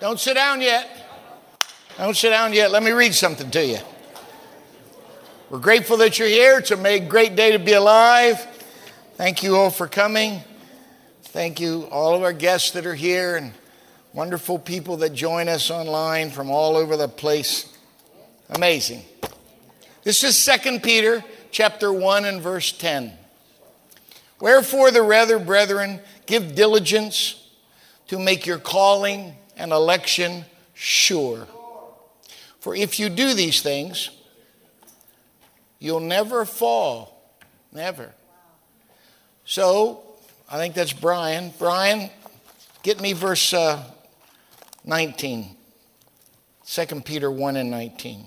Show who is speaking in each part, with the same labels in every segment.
Speaker 1: Don't sit down yet. Don't sit down yet. Let me read something to you. We're grateful that you're here. It's a great day to be alive. Thank you all for coming. Thank you, all of our guests that are here and wonderful people that join us online from all over the place. Amazing. This is 2 Peter chapter 1 and verse 10. Wherefore the rather, brethren, give diligence to make your calling and election sure. For if you do these things, you'll never fall. Never. So, I think that's Brian. Brian, get me verse uh, 19. 2 Peter 1 and 19.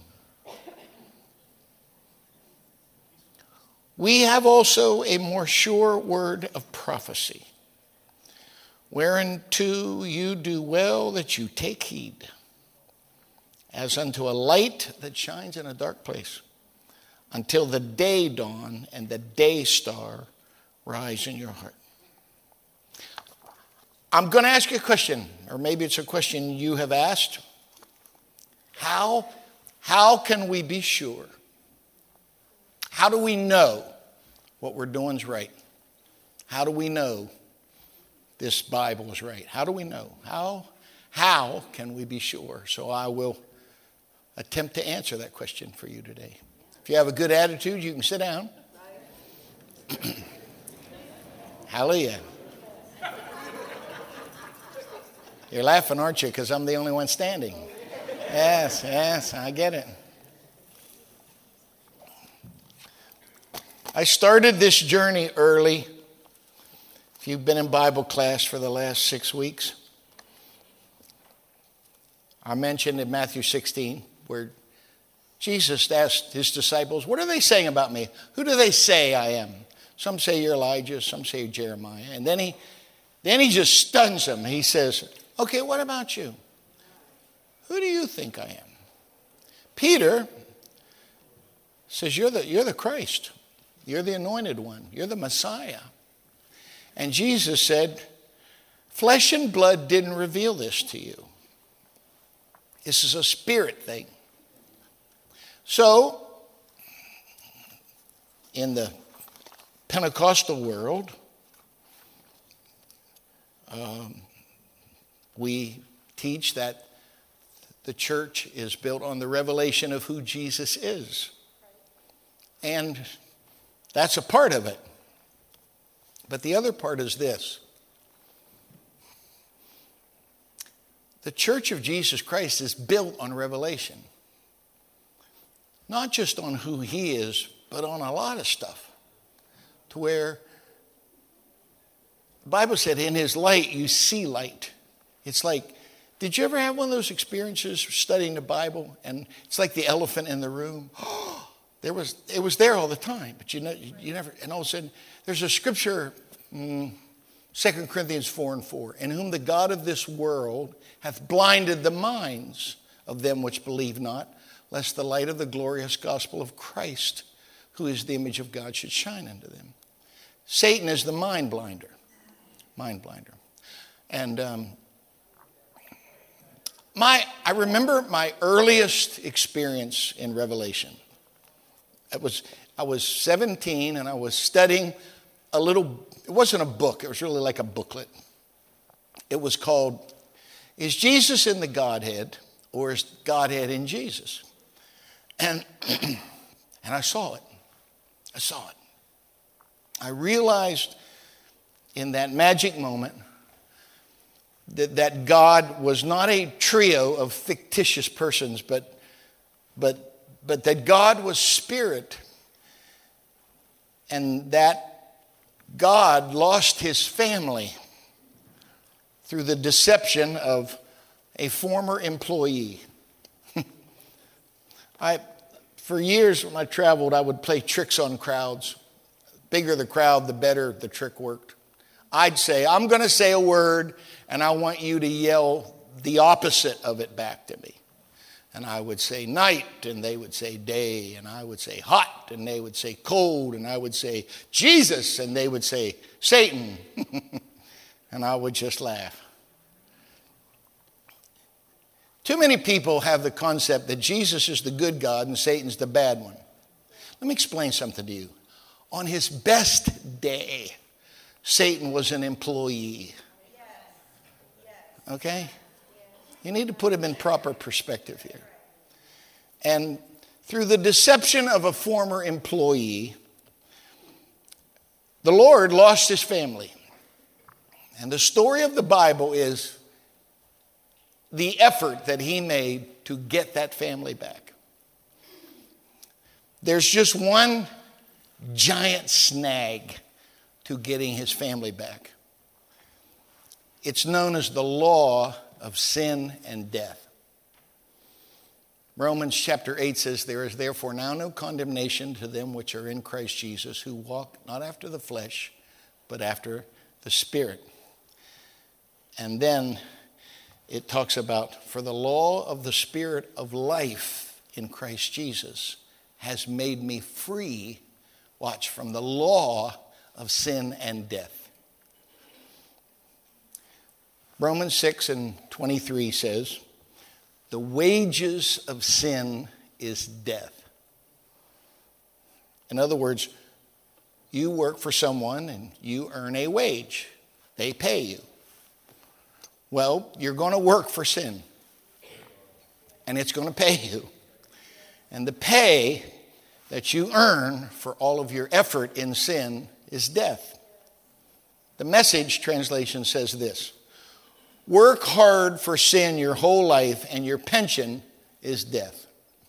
Speaker 1: We have also a more sure word of prophecy whereunto you do well that you take heed, as unto a light that shines in a dark place, until the day dawn and the day star rise in your heart. I'm going to ask you a question, or maybe it's a question you have asked. How, how can we be sure? How do we know what we're doing is right? How do we know this Bible is right? How do we know? How, how can we be sure? So I will attempt to answer that question for you today. If you have a good attitude, you can sit down. Hallelujah. You're laughing, aren't you? Because I'm the only one standing. Yes, yes, I get it. I started this journey early if you've been in Bible class for the last six weeks, I mentioned in Matthew 16 where Jesus asked his disciples, What are they saying about me? Who do they say I am? Some say you're Elijah, some say you're Jeremiah. And then he, then he just stuns them. He says, Okay, what about you? Who do you think I am? Peter says, You're the, you're the Christ. You're the anointed one. You're the Messiah. And Jesus said, Flesh and blood didn't reveal this to you. This is a spirit thing. So, in the Pentecostal world, um, we teach that the church is built on the revelation of who Jesus is. And that's a part of it. But the other part is this the church of Jesus Christ is built on revelation, not just on who he is, but on a lot of stuff. To where the Bible said, in his light, you see light. It's like, did you ever have one of those experiences studying the Bible and it's like the elephant in the room? there was, it was there all the time, but you, know, you never, and all of a sudden, there's a scripture, mm, 2 Corinthians 4 and 4, in whom the God of this world hath blinded the minds of them which believe not, lest the light of the glorious gospel of Christ, who is the image of God, should shine unto them. Satan is the mind blinder, mind blinder. And um, my, I remember my earliest experience in Revelation. It was, I was 17 and I was studying a little, it wasn't a book, it was really like a booklet. It was called, Is Jesus in the Godhead or is Godhead in Jesus? And, and I saw it. I saw it. I realized in that magic moment that, that God was not a trio of fictitious persons, but, but, but that God was spirit and that God lost his family through the deception of a former employee. I, for years when I traveled, I would play tricks on crowds. The bigger the crowd, the better the trick worked. I'd say, I'm going to say a word, and I want you to yell the opposite of it back to me. And I would say night, and they would say day, and I would say hot, and they would say cold, and I would say Jesus, and they would say Satan. and I would just laugh. Too many people have the concept that Jesus is the good God and Satan's the bad one. Let me explain something to you. On his best day, Satan was an employee. Okay? You need to put him in proper perspective here. And through the deception of a former employee, the Lord lost his family. And the story of the Bible is the effort that he made to get that family back. There's just one giant snag to getting his family back. It's known as the law of sin and death. Romans chapter 8 says, There is therefore now no condemnation to them which are in Christ Jesus, who walk not after the flesh, but after the Spirit. And then it talks about, For the law of the Spirit of life in Christ Jesus has made me free, watch, from the law of sin and death. Romans 6 and 23 says, The wages of sin is death. In other words, you work for someone and you earn a wage, they pay you. Well, you're going to work for sin, and it's going to pay you. And the pay that you earn for all of your effort in sin is death. The message translation says this Work hard for sin your whole life, and your pension is death.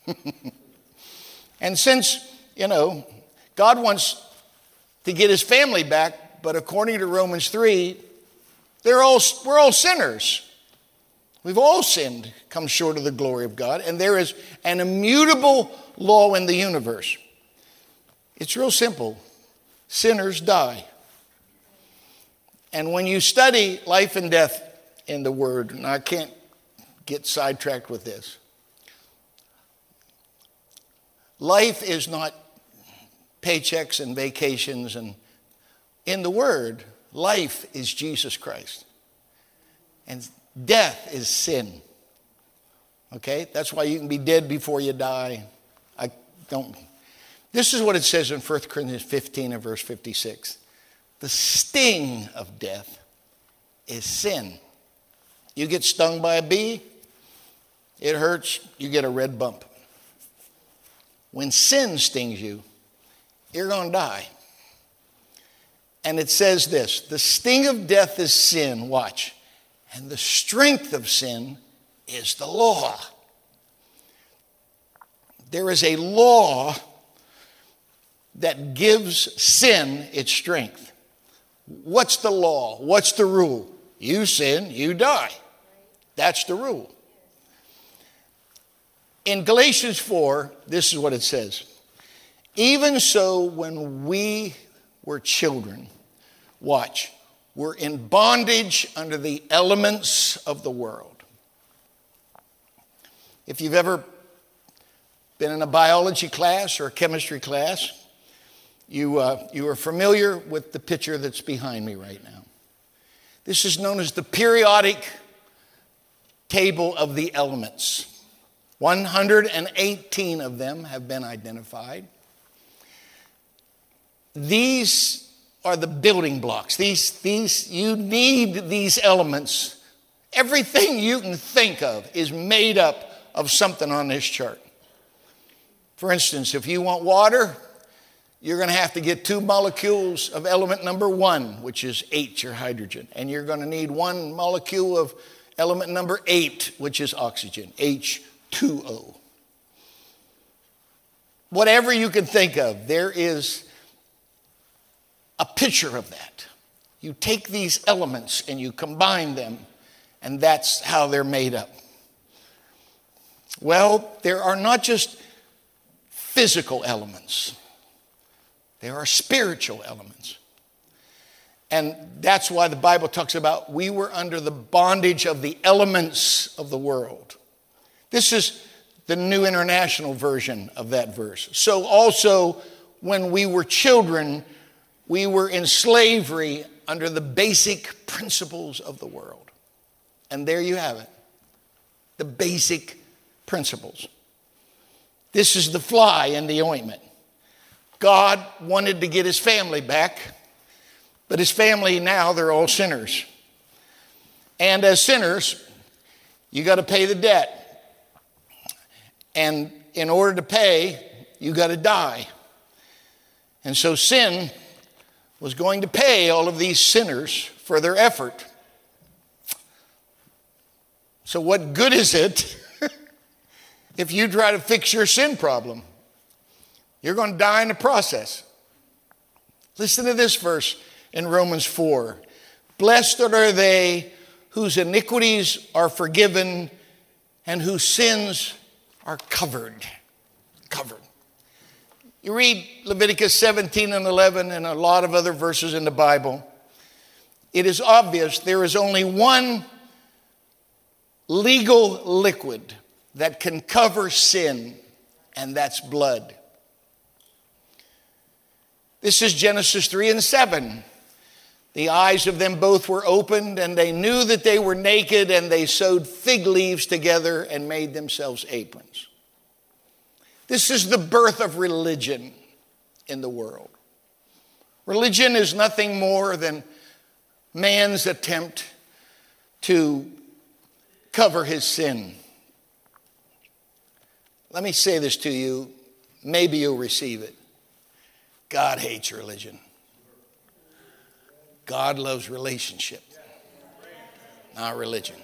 Speaker 1: and since, you know, God wants to get his family back, but according to Romans 3, they're all, we're all sinners. We've all sinned, come short of the glory of God, and there is an immutable law in the universe. It's real simple sinners die. And when you study life and death in the Word, and I can't get sidetracked with this, life is not paychecks and vacations, and in the Word, life is Jesus Christ, and death is sin. Okay? That's why you can be dead before you die. I don't this is what it says in 1 Corinthians 15 and verse 56. The sting of death is sin. You get stung by a bee, it hurts, you get a red bump. When sin stings you, you're going to die. And it says this the sting of death is sin, watch, and the strength of sin is the law. There is a law that gives sin its strength. What's the law? What's the rule? You sin, you die. That's the rule. In Galatians 4, this is what it says Even so, when we were children, watch, we're in bondage under the elements of the world. If you've ever been in a biology class or a chemistry class, you, uh, you are familiar with the picture that's behind me right now. This is known as the periodic table of the elements. 118 of them have been identified. These are the building blocks. These, these, you need these elements. Everything you can think of is made up of something on this chart. For instance, if you want water, you're going to have to get two molecules of element number one, which is H or hydrogen. And you're going to need one molecule of element number eight, which is oxygen, H2O. Whatever you can think of, there is a picture of that. You take these elements and you combine them, and that's how they're made up. Well, there are not just physical elements there are spiritual elements. And that's why the Bible talks about we were under the bondage of the elements of the world. This is the New International Version of that verse. So, also, when we were children, we were in slavery under the basic principles of the world. And there you have it. the basic principles. This is the fly in the ointment. God wanted to get his family back, but his family now, they're all sinners. And as sinners, you got to pay the debt. And in order to pay, you got to die. And so sin was going to pay all of these sinners for their effort. So, what good is it if you try to fix your sin problem? You're going to die in the process. Listen to this verse in Romans 4 Blessed are they whose iniquities are forgiven and whose sins are covered. Covered. You read Leviticus 17 and 11 and a lot of other verses in the Bible. It is obvious there is only one legal liquid that can cover sin, and that's blood. This is Genesis 3 and 7. The eyes of them both were opened, and they knew that they were naked, and they sewed fig leaves together and made themselves aprons. This is the birth of religion in the world. Religion is nothing more than man's attempt to cover his sin. Let me say this to you. Maybe you'll receive it. God hates religion. God loves relationship, not religion.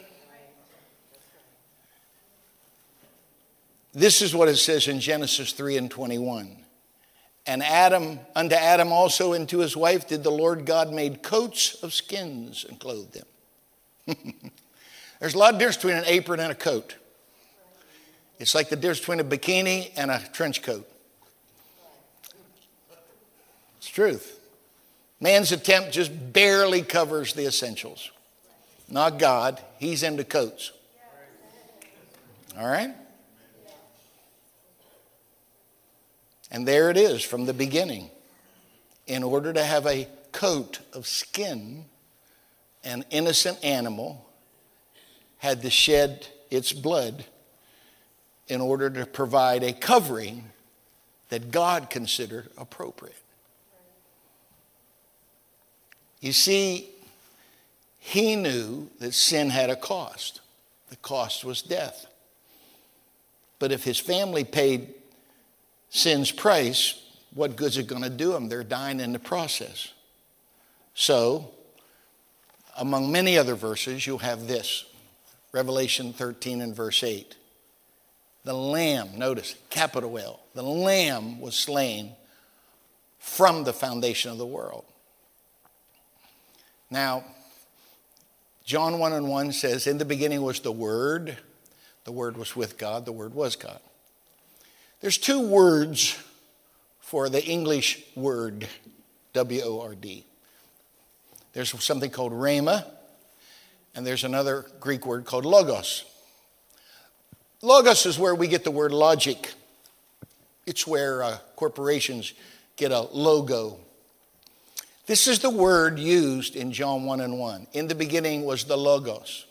Speaker 1: This is what it says in Genesis 3 and 21. And Adam, unto Adam also and to his wife did the Lord God made coats of skins and clothed them. There's a lot of difference between an apron and a coat. It's like the difference between a bikini and a trench coat. It's truth. Man's attempt just barely covers the essentials. Not God, he's into coats. All right? And there it is from the beginning. In order to have a coat of skin, an innocent animal had to shed its blood in order to provide a covering that God considered appropriate. You see, he knew that sin had a cost. The cost was death. But if his family paid sin's price, what good's it going to do them? They're dying in the process. So, among many other verses, you'll have this Revelation 13 and verse 8. The Lamb, notice, capital L, the Lamb was slain from the foundation of the world. Now, John 1 and 1 says, In the beginning was the Word, the Word was with God, the Word was God. There's two words for the English word, W O R D. There's something called rhema, and there's another Greek word called logos. Logos is where we get the word logic. It's where uh, corporations get a logo. This is the word used in John 1 and 1. In the beginning was the logos.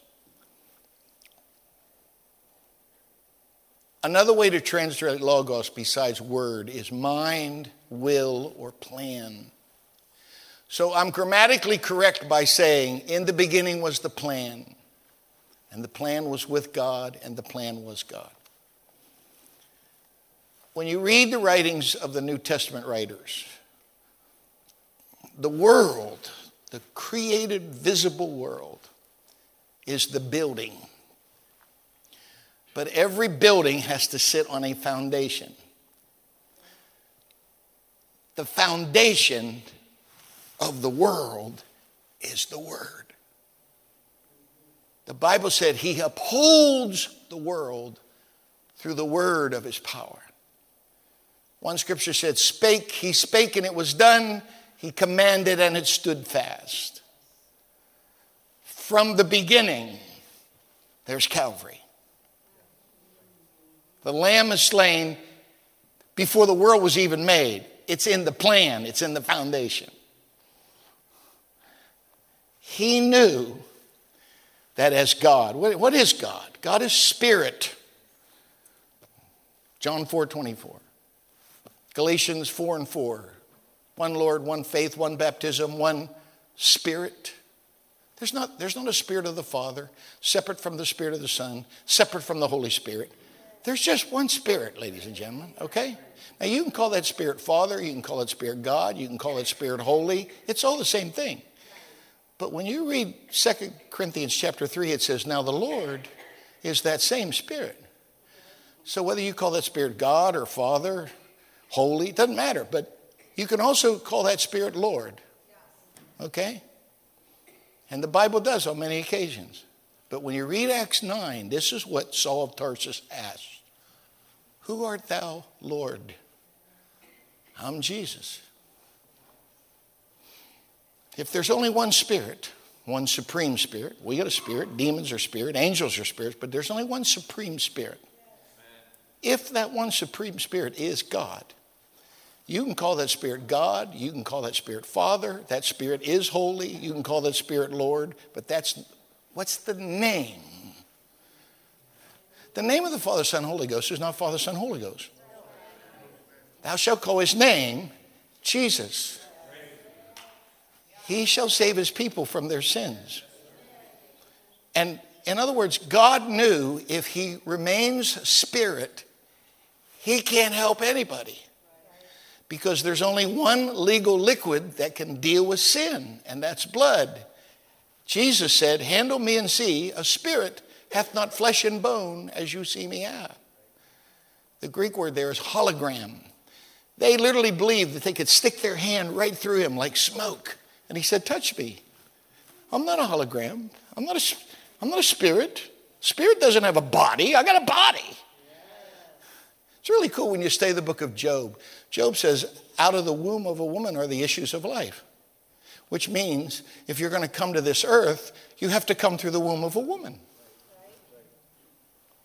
Speaker 1: Another way to translate logos besides word is mind, will, or plan. So I'm grammatically correct by saying, in the beginning was the plan, and the plan was with God, and the plan was God. When you read the writings of the New Testament writers, the world, the created visible world, is the building but every building has to sit on a foundation. The foundation of the world is the Word. The Bible said He upholds the world through the word of His power. One scripture said, Spake, He spake and it was done. He commanded and it stood fast. From the beginning, there's Calvary. The lamb is slain before the world was even made. It's in the plan, it's in the foundation. He knew that as God, what is God? God is spirit. John 4 24. Galatians 4 and 4. One Lord, one faith, one baptism, one spirit. There's not, there's not a spirit of the Father separate from the spirit of the Son, separate from the Holy Spirit. There's just one spirit, ladies and gentlemen, okay? Now you can call that spirit Father, you can call it spirit God, you can call it spirit Holy. It's all the same thing. But when you read 2 Corinthians chapter 3, it says, Now the Lord is that same spirit. So whether you call that spirit God or Father, Holy, it doesn't matter. But you can also call that spirit Lord. Okay? And the Bible does on many occasions. But when you read Acts 9, this is what Saul of Tarsus asked Who art thou, Lord? I'm Jesus. If there's only one spirit, one supreme spirit, we got a spirit, demons are spirit, angels are spirits, but there's only one supreme spirit. If that one supreme spirit is God, you can call that spirit God, you can call that spirit Father, that spirit is holy, you can call that spirit Lord, but that's what's the name? The name of the Father, Son, Holy Ghost is not Father, Son, Holy Ghost. Thou shalt call his name Jesus. He shall save his people from their sins. And in other words, God knew if he remains spirit, he can't help anybody. Because there's only one legal liquid that can deal with sin, and that's blood. Jesus said, Handle me and see, a spirit hath not flesh and bone as you see me have. The Greek word there is hologram. They literally believed that they could stick their hand right through him like smoke. And he said, Touch me. I'm not a hologram. I'm not a, I'm not a spirit. Spirit doesn't have a body. I got a body. It's really cool when you study the book of Job. Job says, Out of the womb of a woman are the issues of life, which means if you're going to come to this earth, you have to come through the womb of a woman.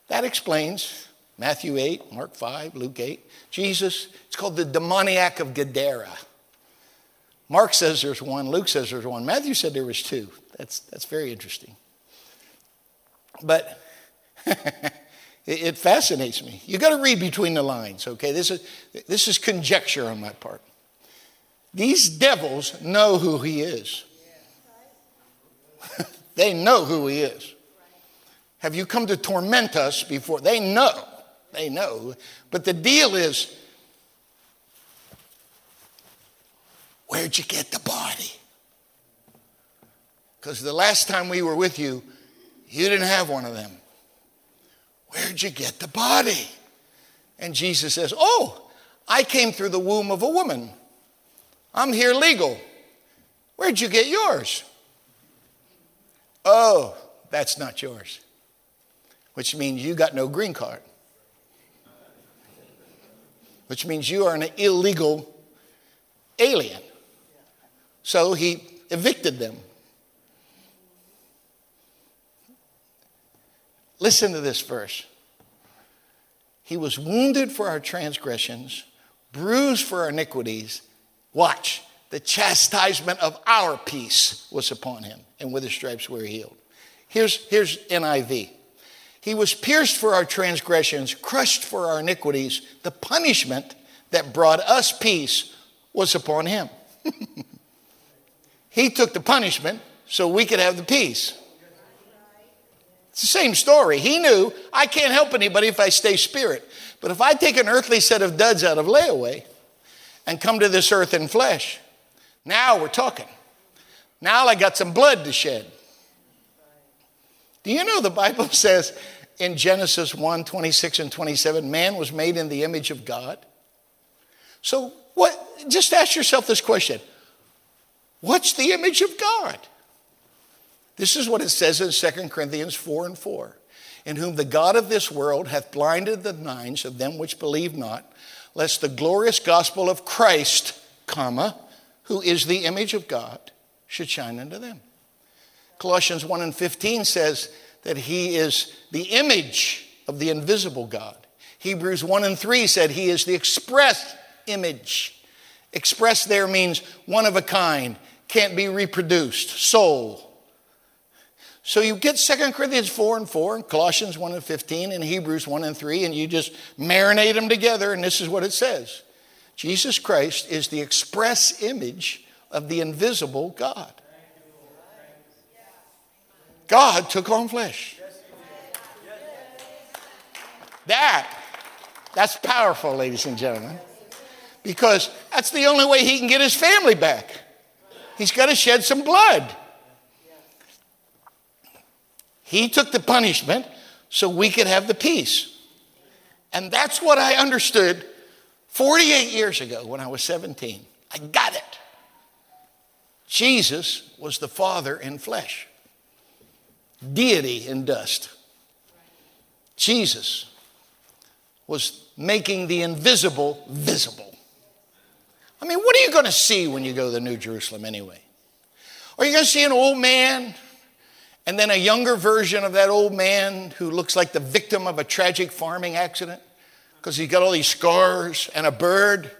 Speaker 1: That explains Matthew 8, Mark 5, Luke 8. Jesus, it's called the demoniac of Gadara. Mark says there's one, Luke says there's one, Matthew said there was two. That's, that's very interesting. But it fascinates me. You got to read between the lines, okay? This is, this is conjecture on my part. These devils know who he is. they know who he is. Have you come to torment us before? They know. They know. But the deal is where'd you get the body? Because the last time we were with you, you didn't have one of them. Where'd you get the body? And Jesus says, Oh, I came through the womb of a woman. I'm here legal. Where'd you get yours? Oh, that's not yours, which means you got no green card which means you are an illegal alien. So he evicted them. Listen to this verse. He was wounded for our transgressions, bruised for our iniquities. Watch, the chastisement of our peace was upon him, and with his stripes we are healed. Here's, here's NIV. He was pierced for our transgressions, crushed for our iniquities. The punishment that brought us peace was upon him. he took the punishment so we could have the peace. It's the same story. He knew I can't help anybody if I stay spirit. But if I take an earthly set of duds out of layaway and come to this earth in flesh, now we're talking. Now I got some blood to shed. Do you know the Bible says in Genesis 1 26 and 27, man was made in the image of God? So, what, just ask yourself this question What's the image of God? This is what it says in 2 Corinthians 4 and 4. In whom the God of this world hath blinded the minds of them which believe not, lest the glorious gospel of Christ, comma, who is the image of God, should shine unto them. Colossians 1 and 15 says that he is the image of the invisible God. Hebrews 1 and 3 said he is the express image. Express there means one of a kind, can't be reproduced, soul. So you get 2 Corinthians 4 and 4, and Colossians 1 and 15, and Hebrews 1 and 3, and you just marinate them together, and this is what it says Jesus Christ is the express image of the invisible God. God took on flesh. That, that's powerful, ladies and gentlemen, because that's the only way he can get his family back. He's got to shed some blood. He took the punishment so we could have the peace. And that's what I understood 48 years ago when I was 17. I got it. Jesus was the Father in flesh, deity in dust. Jesus was making the invisible visible. I mean, what are you going to see when you go to the New Jerusalem anyway? Are you going to see an old man and then a younger version of that old man who looks like the victim of a tragic farming accident because he's got all these scars and a bird,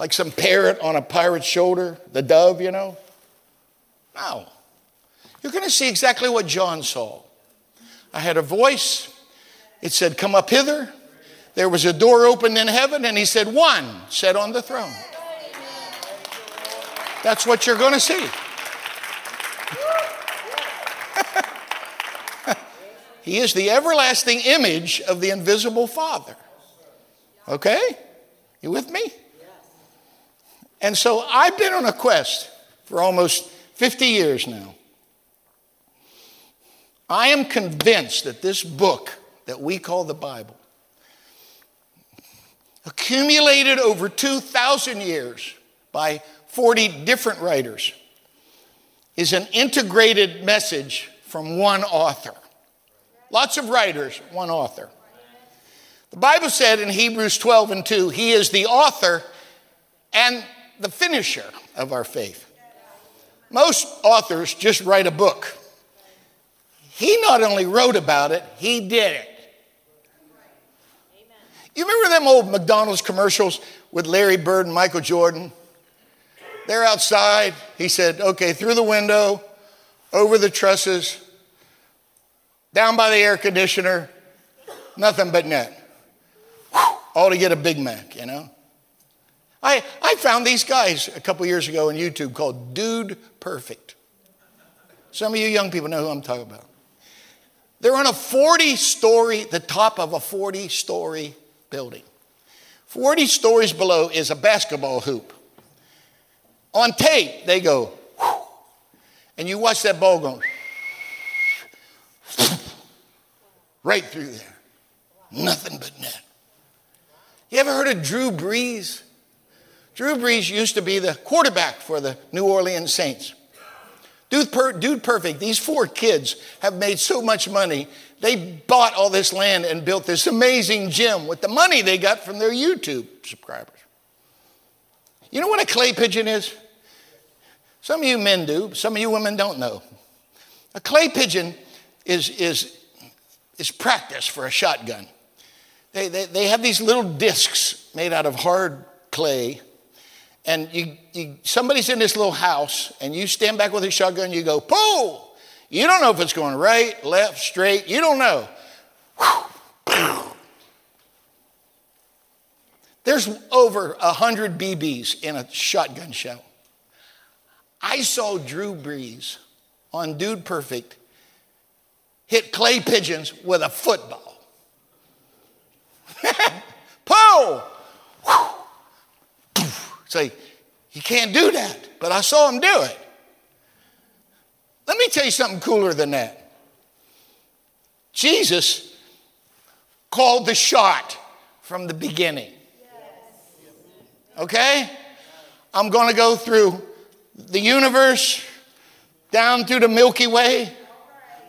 Speaker 1: like some parrot on a pirate's shoulder, the dove, you know? No. You're going to see exactly what John saw. I had a voice. It said, Come up hither. There was a door opened in heaven, and he said, One sat on the throne. That's what you're going to see. He is the everlasting image of the invisible Father. Okay? You with me? And so I've been on a quest for almost 50 years now. I am convinced that this book that we call the Bible, accumulated over 2,000 years by 40 different writers, is an integrated message from one author. Lots of writers, one author. The Bible said in Hebrews 12 and 2, He is the author and the finisher of our faith. Most authors just write a book. He not only wrote about it, he did it. You remember them old McDonald's commercials with Larry Bird and Michael Jordan? They're outside. He said, okay, through the window, over the trusses, down by the air conditioner, nothing but net. All to get a Big Mac, you know? I, I found these guys a couple years ago on YouTube called Dude Perfect. Some of you young people know who I'm talking about. They're on a 40 story, the top of a 40 story building. 40 stories below is a basketball hoop. On tape, they go, and you watch that ball going right through there. Nothing but net. You ever heard of Drew Brees? Drew Brees used to be the quarterback for the New Orleans Saints. Dude, per, dude perfect. These four kids have made so much money. They bought all this land and built this amazing gym with the money they got from their YouTube subscribers. You know what a clay pigeon is? Some of you men do, some of you women don't know. A clay pigeon is, is is practice for a shotgun. They, they, they have these little discs made out of hard clay. And you, you, somebody's in this little house, and you stand back with a shotgun, you go, pull. You don't know if it's going right, left, straight. You don't know. There's over 100 BBs in a shotgun shell. I saw Drew Brees on Dude Perfect hit clay pigeons with a football. Pull! Say, you can't do that, but I saw him do it. Let me tell you something cooler than that. Jesus called the shot from the beginning. Okay? I'm going to go through the universe, down through the Milky Way,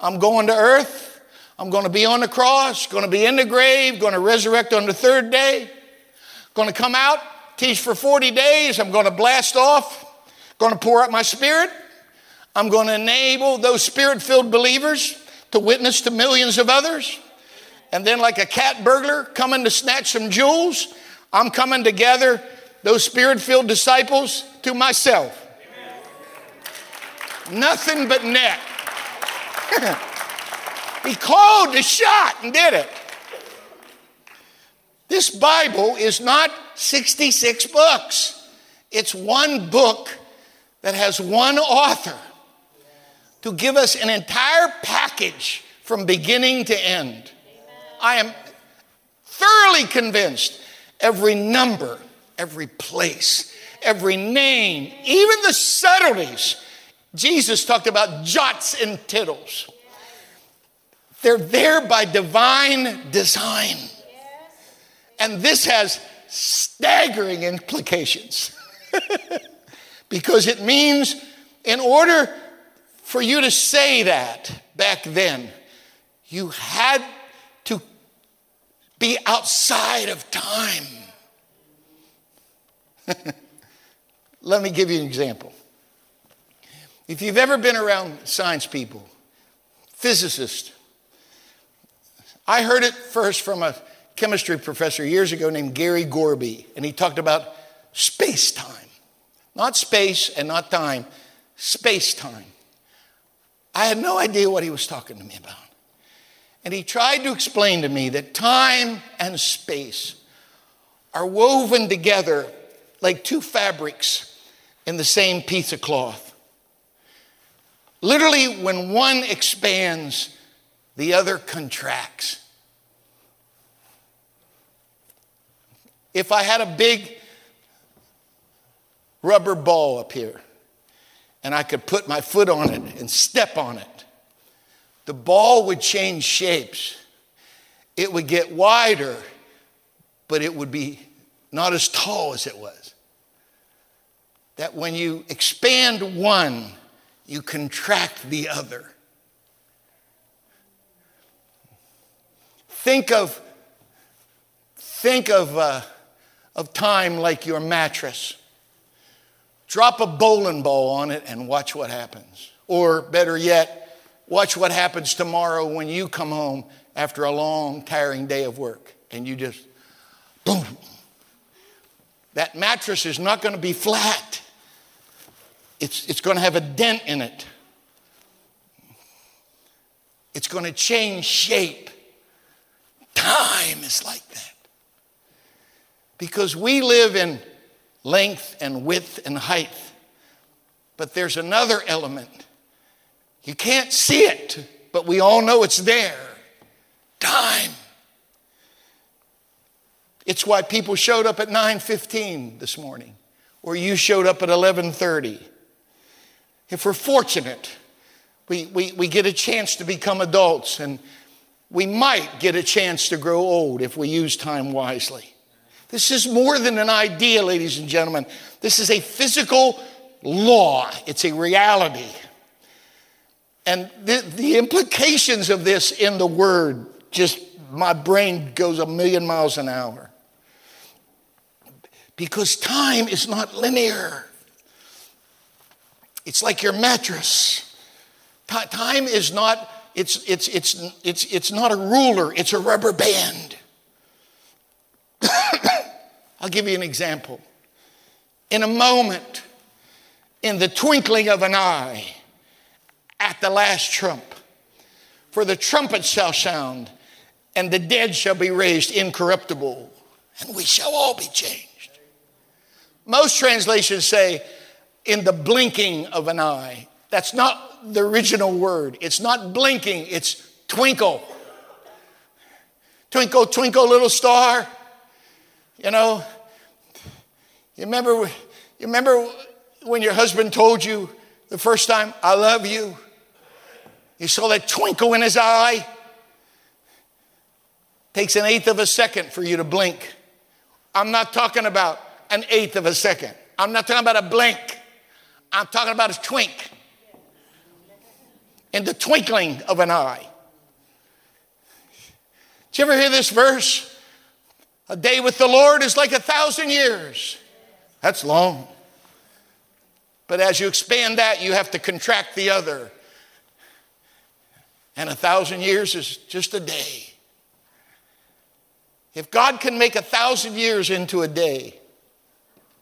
Speaker 1: I'm going to earth. I'm going to be on the cross, going to be in the grave, going to resurrect on the third day, going to come out, teach for 40 days. I'm going to blast off, going to pour out my spirit. I'm going to enable those spirit filled believers to witness to millions of others. And then, like a cat burglar coming to snatch some jewels, I'm coming to gather those spirit filled disciples to myself. Amen. Nothing but net. he called the shot and did it. This Bible is not 66 books, it's one book that has one author to give us an entire package from beginning to end. I am thoroughly convinced every number, every place, every name, even the subtleties. Jesus talked about jots and tittles. They're there by divine design. And this has staggering implications because it means, in order for you to say that back then, you had to be outside of time. Let me give you an example. If you've ever been around science people, physicists, I heard it first from a chemistry professor years ago named Gary Gorby, and he talked about space time. Not space and not time, space time. I had no idea what he was talking to me about. And he tried to explain to me that time and space are woven together like two fabrics in the same piece of cloth. Literally, when one expands, the other contracts. If I had a big rubber ball up here and I could put my foot on it and step on it, the ball would change shapes. It would get wider, but it would be not as tall as it was. That when you expand one, you contract the other. Think of, think of, uh, of time like your mattress. Drop a bowling ball on it and watch what happens. Or better yet, watch what happens tomorrow when you come home after a long, tiring day of work and you just, boom. That mattress is not going to be flat, it's, it's going to have a dent in it. It's going to change shape. Time is like that. Because we live in length and width and height. But there's another element. You can't see it, but we all know it's there. Time. It's why people showed up at 9:15 this morning or you showed up at 11:30. If we're fortunate, we, we, we get a chance to become adults and we might get a chance to grow old if we use time wisely. This is more than an idea, ladies and gentlemen. This is a physical law, it's a reality. And the, the implications of this in the word just, my brain goes a million miles an hour. Because time is not linear. It's like your mattress. Time is not, it's, it's, it's, it's, it's not a ruler, it's a rubber band. I'll give you an example. In a moment, in the twinkling of an eye, at the last trump, for the trumpet shall sound, and the dead shall be raised incorruptible, and we shall all be changed. Most translations say, in the blinking of an eye. That's not the original word. It's not blinking, it's twinkle. Twinkle, twinkle, little star. You know, you remember, you remember when your husband told you the first time, I love you? You saw that twinkle in his eye? Takes an eighth of a second for you to blink. I'm not talking about an eighth of a second. I'm not talking about a blink. I'm talking about a twink. In the twinkling of an eye. Did you ever hear this verse? A day with the Lord is like a thousand years. That's long. But as you expand that, you have to contract the other. And a thousand years is just a day. If God can make a thousand years into a day,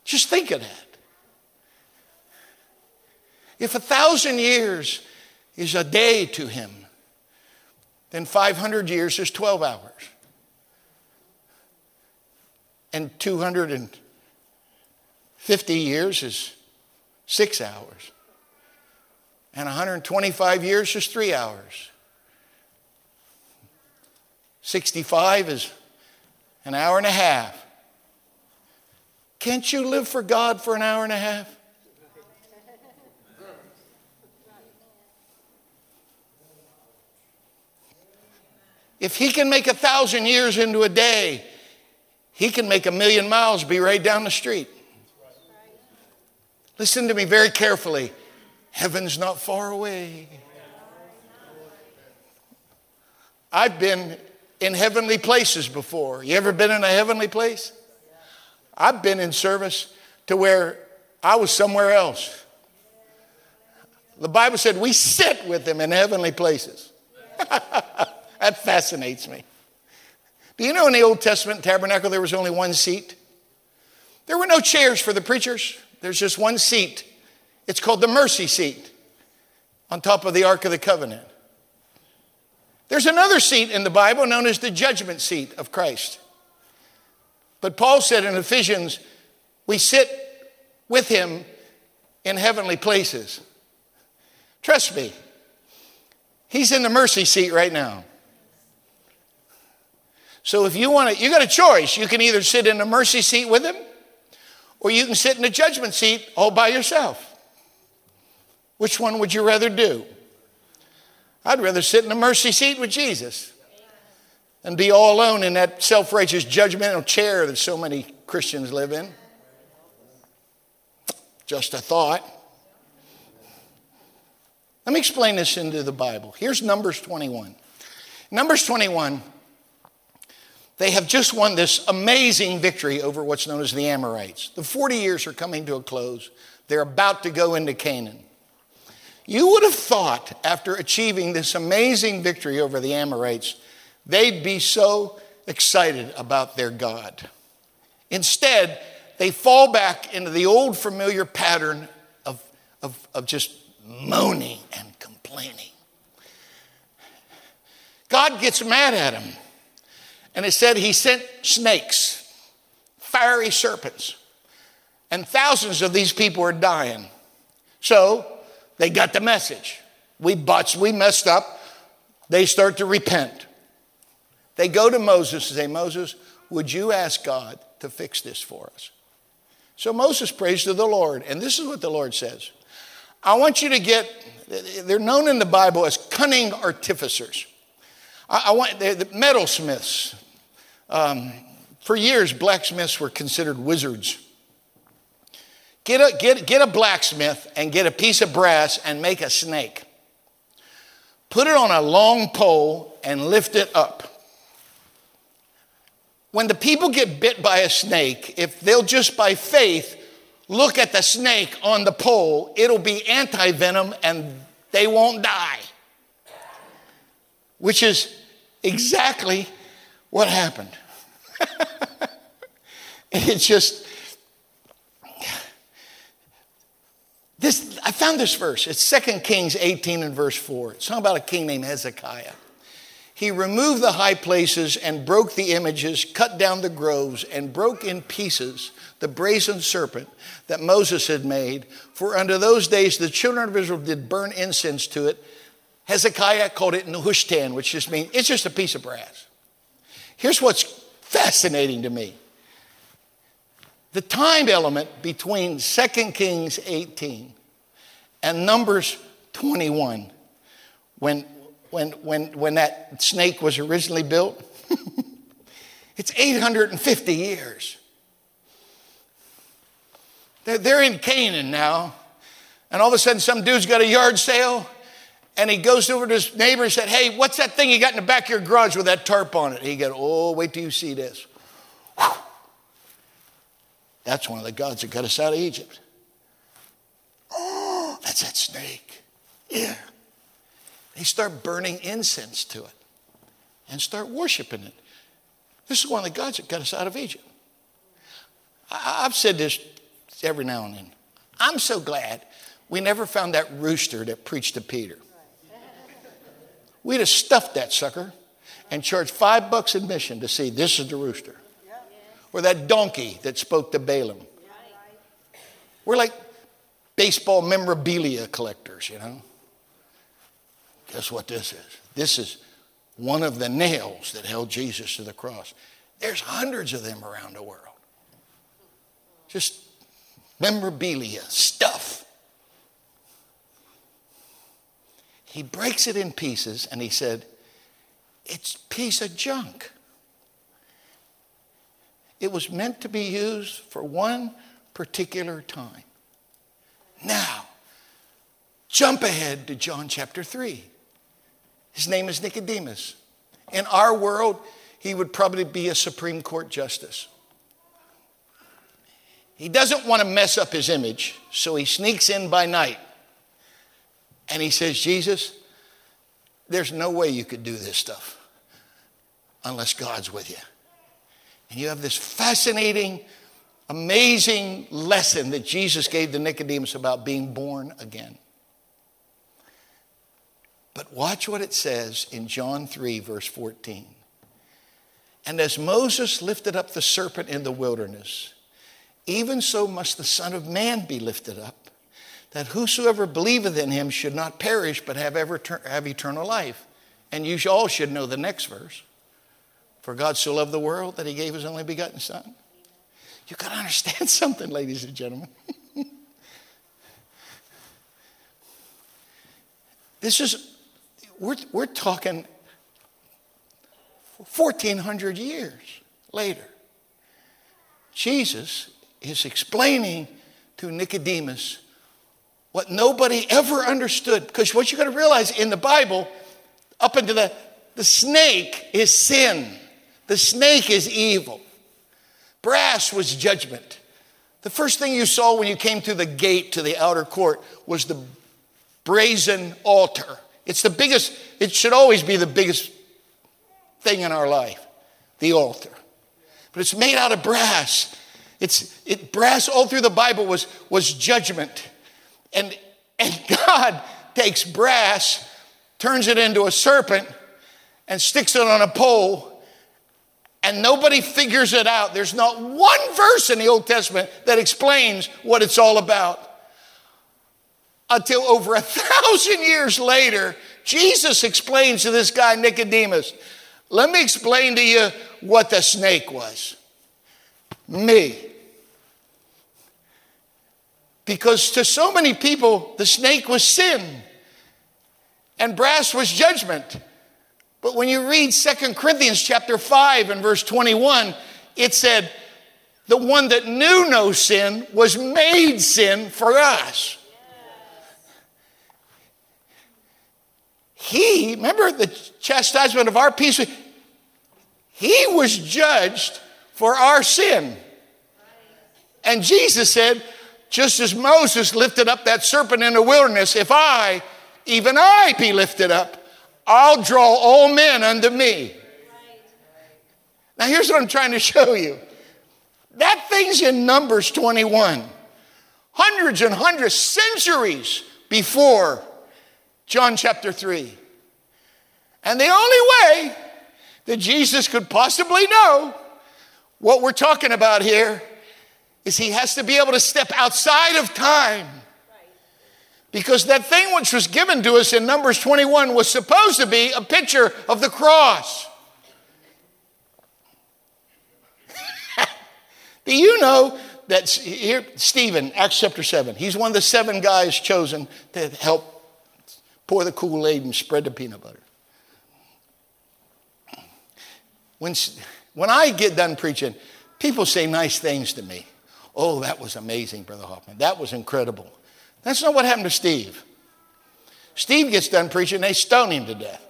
Speaker 1: just think of that. If a thousand years is a day to Him, then 500 years is 12 hours. And 250 years is six hours. And 125 years is three hours. 65 is an hour and a half. Can't you live for God for an hour and a half? If he can make a thousand years into a day, he can make a million miles be right down the street. Listen to me very carefully. Heaven's not far away. I've been in heavenly places before. You ever been in a heavenly place? I've been in service to where I was somewhere else. The Bible said we sit with him in heavenly places. that fascinates me. Do you know in the Old Testament tabernacle there was only one seat? There were no chairs for the preachers, there's just one seat. It's called the mercy seat on top of the Ark of the Covenant. There's another seat in the Bible known as the judgment seat of Christ. But Paul said in Ephesians, we sit with him in heavenly places. Trust me, he's in the mercy seat right now. So if you want to, you got a choice. You can either sit in the mercy seat with him, or you can sit in the judgment seat all by yourself. Which one would you rather do? I'd rather sit in the mercy seat with Jesus and be all alone in that self righteous judgmental chair that so many Christians live in. Just a thought. Let me explain this into the Bible. Here's Numbers 21. Numbers 21, they have just won this amazing victory over what's known as the Amorites. The 40 years are coming to a close. They're about to go into Canaan. You would have thought, after achieving this amazing victory over the Amorites, they'd be so excited about their God. Instead, they fall back into the old familiar pattern of, of, of just moaning and complaining. God gets mad at them. And it said he sent snakes, fiery serpents, and thousands of these people are dying. So they got the message. We botched, we messed up. They start to repent. They go to Moses and say, Moses, would you ask God to fix this for us? So Moses prays to the Lord, and this is what the Lord says I want you to get, they're known in the Bible as cunning artificers. I, I want, the metalsmiths. Um, for years, blacksmiths were considered wizards. Get a, get, get a blacksmith and get a piece of brass and make a snake. Put it on a long pole and lift it up when the people get bit by a snake, if they'll just by faith look at the snake on the pole, it'll be anti venom and they won't die. Which is exactly what happened. it's just this I found this verse. It's 2 Kings 18 and verse 4. It's talking about a king named Hezekiah. He removed the high places and broke the images, cut down the groves, and broke in pieces the brazen serpent that Moses had made. For under those days the children of Israel did burn incense to it. Hezekiah called it Nehushtan, which just means it's just a piece of brass. Here's what's fascinating to me the time element between 2 Kings 18 and Numbers 21, when when, when, when that snake was originally built? it's 850 years. They're, they're in Canaan now, and all of a sudden, some dude's got a yard sale, and he goes over to his neighbor and said, Hey, what's that thing you got in the back of your garage with that tarp on it? He goes, Oh, wait till you see this. Whew. That's one of the gods that got us out of Egypt. Oh, that's that snake. Yeah. They start burning incense to it and start worshiping it. This is one of the gods that got us out of Egypt. I've said this every now and then. I'm so glad we never found that rooster that preached to Peter. We'd have stuffed that sucker and charged five bucks admission to see this is the rooster. Or that donkey that spoke to Balaam. We're like baseball memorabilia collectors, you know. Guess what this is? This is one of the nails that held Jesus to the cross. There's hundreds of them around the world. Just memorabilia, stuff. He breaks it in pieces and he said, It's piece of junk. It was meant to be used for one particular time. Now, jump ahead to John chapter 3. His name is Nicodemus. In our world, he would probably be a Supreme Court justice. He doesn't want to mess up his image, so he sneaks in by night and he says, Jesus, there's no way you could do this stuff unless God's with you. And you have this fascinating, amazing lesson that Jesus gave to Nicodemus about being born again. But watch what it says in John 3, verse 14. And as Moses lifted up the serpent in the wilderness, even so must the Son of Man be lifted up, that whosoever believeth in him should not perish, but have, ever have eternal life. And you all should know the next verse. For God so loved the world that he gave his only begotten Son. You got to understand something, ladies and gentlemen. this is, we're, we're talking 1,400 years later. Jesus is explaining to Nicodemus what nobody ever understood. Because what you got to realize in the Bible, up into the, the snake is sin, the snake is evil. Brass was judgment. The first thing you saw when you came through the gate to the outer court was the brazen altar. It's the biggest, it should always be the biggest thing in our life, the altar. But it's made out of brass. It's it, brass all through the Bible was, was judgment. And, and God takes brass, turns it into a serpent, and sticks it on a pole, and nobody figures it out. There's not one verse in the Old Testament that explains what it's all about. Until over a thousand years later, Jesus explains to this guy, Nicodemus, let me explain to you what the snake was. Me. Because to so many people, the snake was sin and brass was judgment. But when you read Second Corinthians chapter 5 and verse 21, it said, the one that knew no sin was made sin for us. He, remember the chastisement of our peace, he was judged for our sin. And Jesus said, just as Moses lifted up that serpent in the wilderness, if I, even I, be lifted up, I'll draw all men unto me. Now, here's what I'm trying to show you that thing's in Numbers 21, hundreds and hundreds, centuries before John chapter 3. And the only way that Jesus could possibly know what we're talking about here is he has to be able to step outside of time. Because that thing which was given to us in Numbers 21 was supposed to be a picture of the cross. Do you know that here, Stephen, Acts chapter 7, he's one of the seven guys chosen to help pour the Kool Aid and spread the peanut butter. When, when I get done preaching, people say nice things to me. Oh, that was amazing, Brother Hoffman. That was incredible. That's not what happened to Steve. Steve gets done preaching, they stone him to death.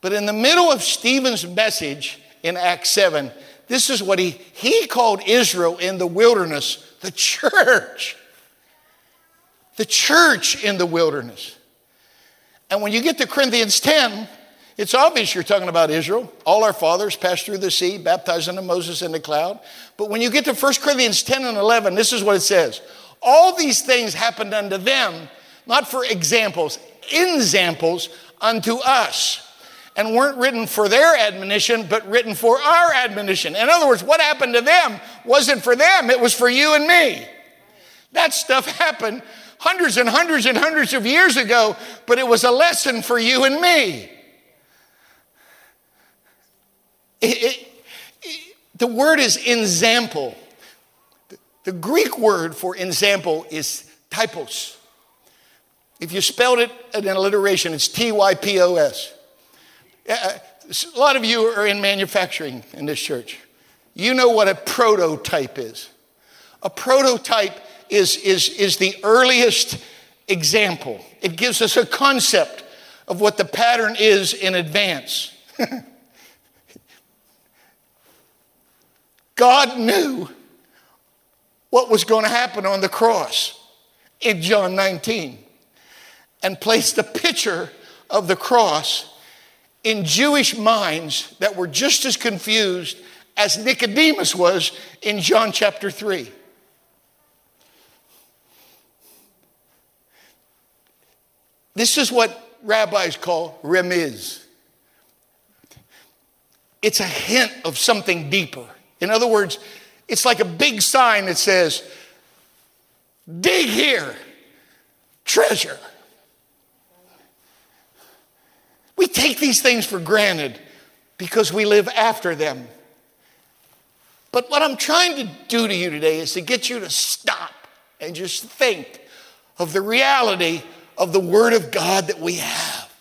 Speaker 1: But in the middle of Stephen's message in Acts 7, this is what he, he called Israel in the wilderness the church. The church in the wilderness. And when you get to Corinthians 10, it's obvious you're talking about Israel. All our fathers passed through the sea, baptized unto Moses in the cloud. But when you get to 1 Corinthians 10 and 11, this is what it says All these things happened unto them, not for examples, in examples unto us and weren't written for their admonition, but written for our admonition. In other words, what happened to them wasn't for them, it was for you and me. That stuff happened hundreds and hundreds and hundreds of years ago, but it was a lesson for you and me. It, it, the word is ensample. The, Greek word for ensample is typos. If you spelled it in alliteration, it's T Y P O S. Uh, a lot of you are in manufacturing in this church. You know what a prototype is. A prototype is, is, is the earliest example, it gives us a concept of what the pattern is in advance. God knew what was going to happen on the cross in John 19 and placed a picture of the cross in Jewish minds that were just as confused as Nicodemus was in John chapter 3. This is what rabbis call remez. It's a hint of something deeper. In other words, it's like a big sign that says, dig here, treasure. We take these things for granted because we live after them. But what I'm trying to do to you today is to get you to stop and just think of the reality of the Word of God that we have.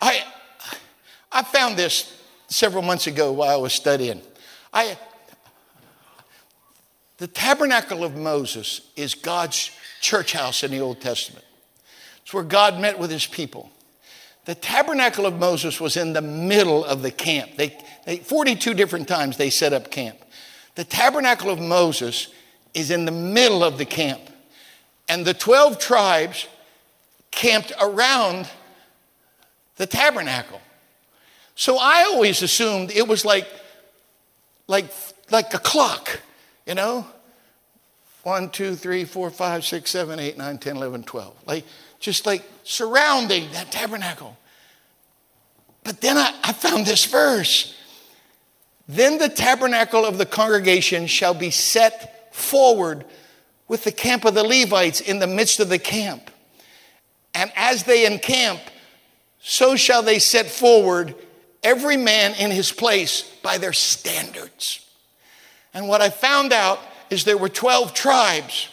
Speaker 1: I, I found this several months ago while I was studying. I, the tabernacle of Moses is God's church house in the Old Testament. It's where God met with his people. The tabernacle of Moses was in the middle of the camp. They, they, 42 different times they set up camp. The tabernacle of Moses is in the middle of the camp. And the 12 tribes camped around the tabernacle. So I always assumed it was like, like, like a clock, you know? 1, 2, 3, 4, 5, 6, 7, 8, 9, 10, 11, 12. Like, just like surrounding that tabernacle. But then I, I found this verse. Then the tabernacle of the congregation shall be set forward with the camp of the Levites in the midst of the camp. And as they encamp, so shall they set forward every man in his place by their standards. And what I found out is there were 12 tribes,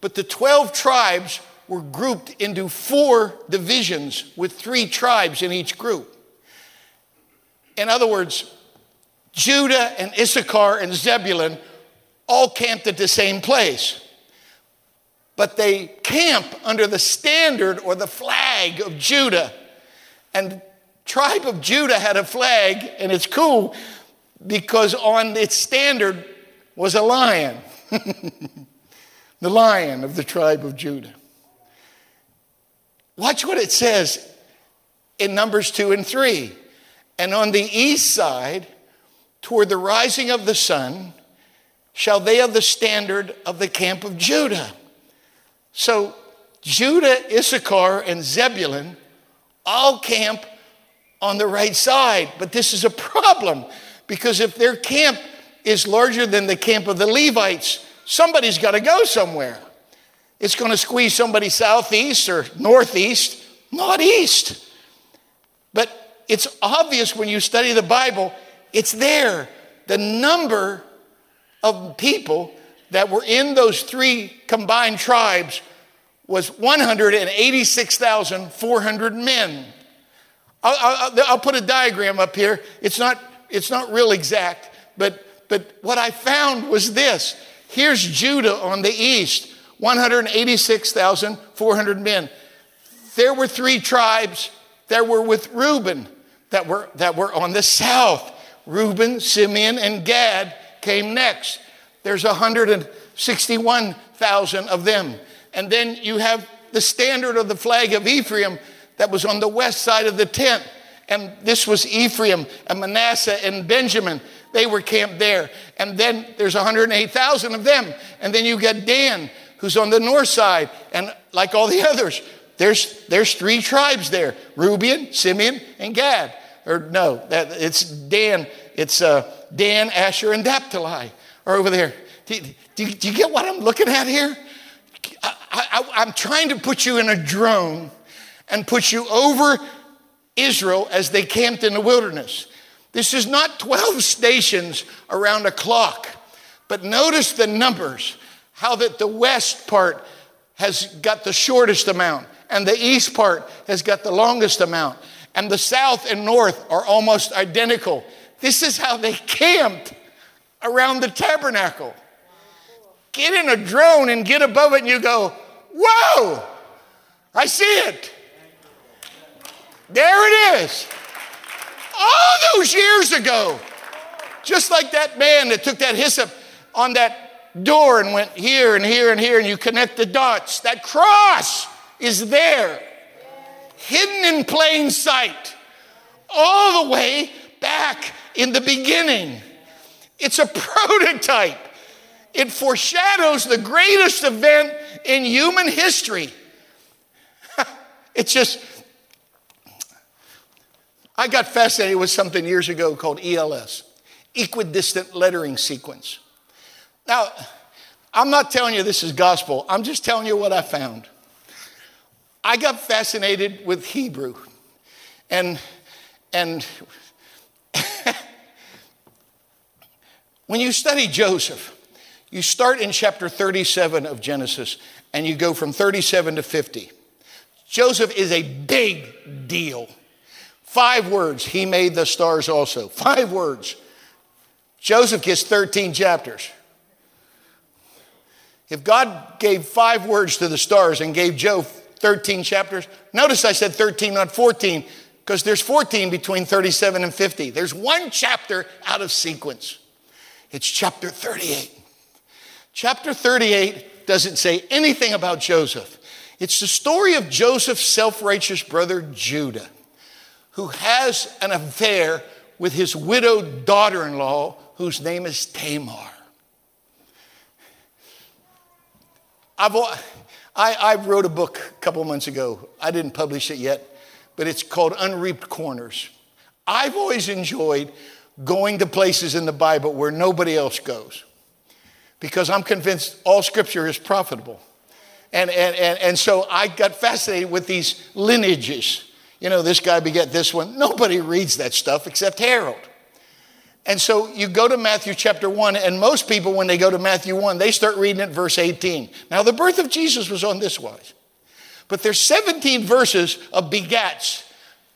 Speaker 1: but the 12 tribes were grouped into four divisions with three tribes in each group. In other words, Judah and Issachar and Zebulun all camped at the same place. But they camp under the standard or the flag of Judah. And tribe of Judah had a flag, and it's cool because on its standard was a lion. the lion of the tribe of Judah. Watch what it says in Numbers 2 and 3. And on the east side, toward the rising of the sun, shall they have the standard of the camp of Judah. So Judah, Issachar, and Zebulun all camp on the right side. But this is a problem because if their camp is larger than the camp of the Levites, somebody's got to go somewhere. It's going to squeeze somebody southeast or northeast, not east. But it's obvious when you study the Bible, it's there. The number of people that were in those three combined tribes was 186,400 men. I'll, I'll, I'll, put a diagram up here. It's not, it's not real exact, but, but what I found was this. Here's Judah on the east. 186,400 men. There were three tribes that were with Reuben that were, that were on the south. Reuben, Simeon, and Gad came next. There's 161,000 of them. And then you have the standard of the flag of Ephraim that was on the west side of the tent. And this was Ephraim and Manasseh and Benjamin. They were camped there. And then there's 108,000 of them. And then you got Dan, who's on the north side. And like all the others, there's, there's three tribes there Reuben, Simeon, and Gad. Or no, that, it's Dan. It's uh, Dan, Asher, and Naphtali are over there. Do, do, do, you get what I'm looking at here? I, I, I'm trying to put you in a drone and put you over Israel as they camped in the wilderness. This is not 12 stations around a clock, but notice the numbers, how that the west part has got the shortest amount, and the east part has got the longest amount, and the south and north are almost identical. This is how they camped around the tabernacle. Get in a drone and get above it, and you go, Whoa, I see it. There it is. All those years ago, just like that man that took that hyssop on that door and went here and here and here, and you connect the dots. That cross is there, hidden in plain sight, all the way back in the beginning. It's a prototype. It foreshadows the greatest event in human history. it's just, I got fascinated with something years ago called ELS, equidistant lettering sequence. Now, I'm not telling you this is gospel, I'm just telling you what I found. I got fascinated with Hebrew. And, and when you study Joseph, you start in chapter 37 of Genesis and you go from 37 to 50. Joseph is a big deal. Five words, he made the stars also. Five words. Joseph gets 13 chapters. If God gave five words to the stars and gave Joe 13 chapters, notice I said 13, not 14, because there's 14 between 37 and 50. There's one chapter out of sequence. It's chapter 38. Chapter 38 doesn't say anything about Joseph. It's the story of Joseph's self righteous brother Judah who has an affair with his widowed daughter in law, whose name is Tamar. I've, I, I wrote a book a couple months ago. I didn't publish it yet, but it's called Unreaped Corners. I've always enjoyed going to places in the Bible where nobody else goes because I'm convinced all scripture is profitable. And, and, and, and so I got fascinated with these lineages you know, this guy beget this one. Nobody reads that stuff except Harold. And so you go to Matthew chapter 1, and most people, when they go to Matthew 1, they start reading at verse 18. Now, the birth of Jesus was on this wise. But there's 17 verses of begats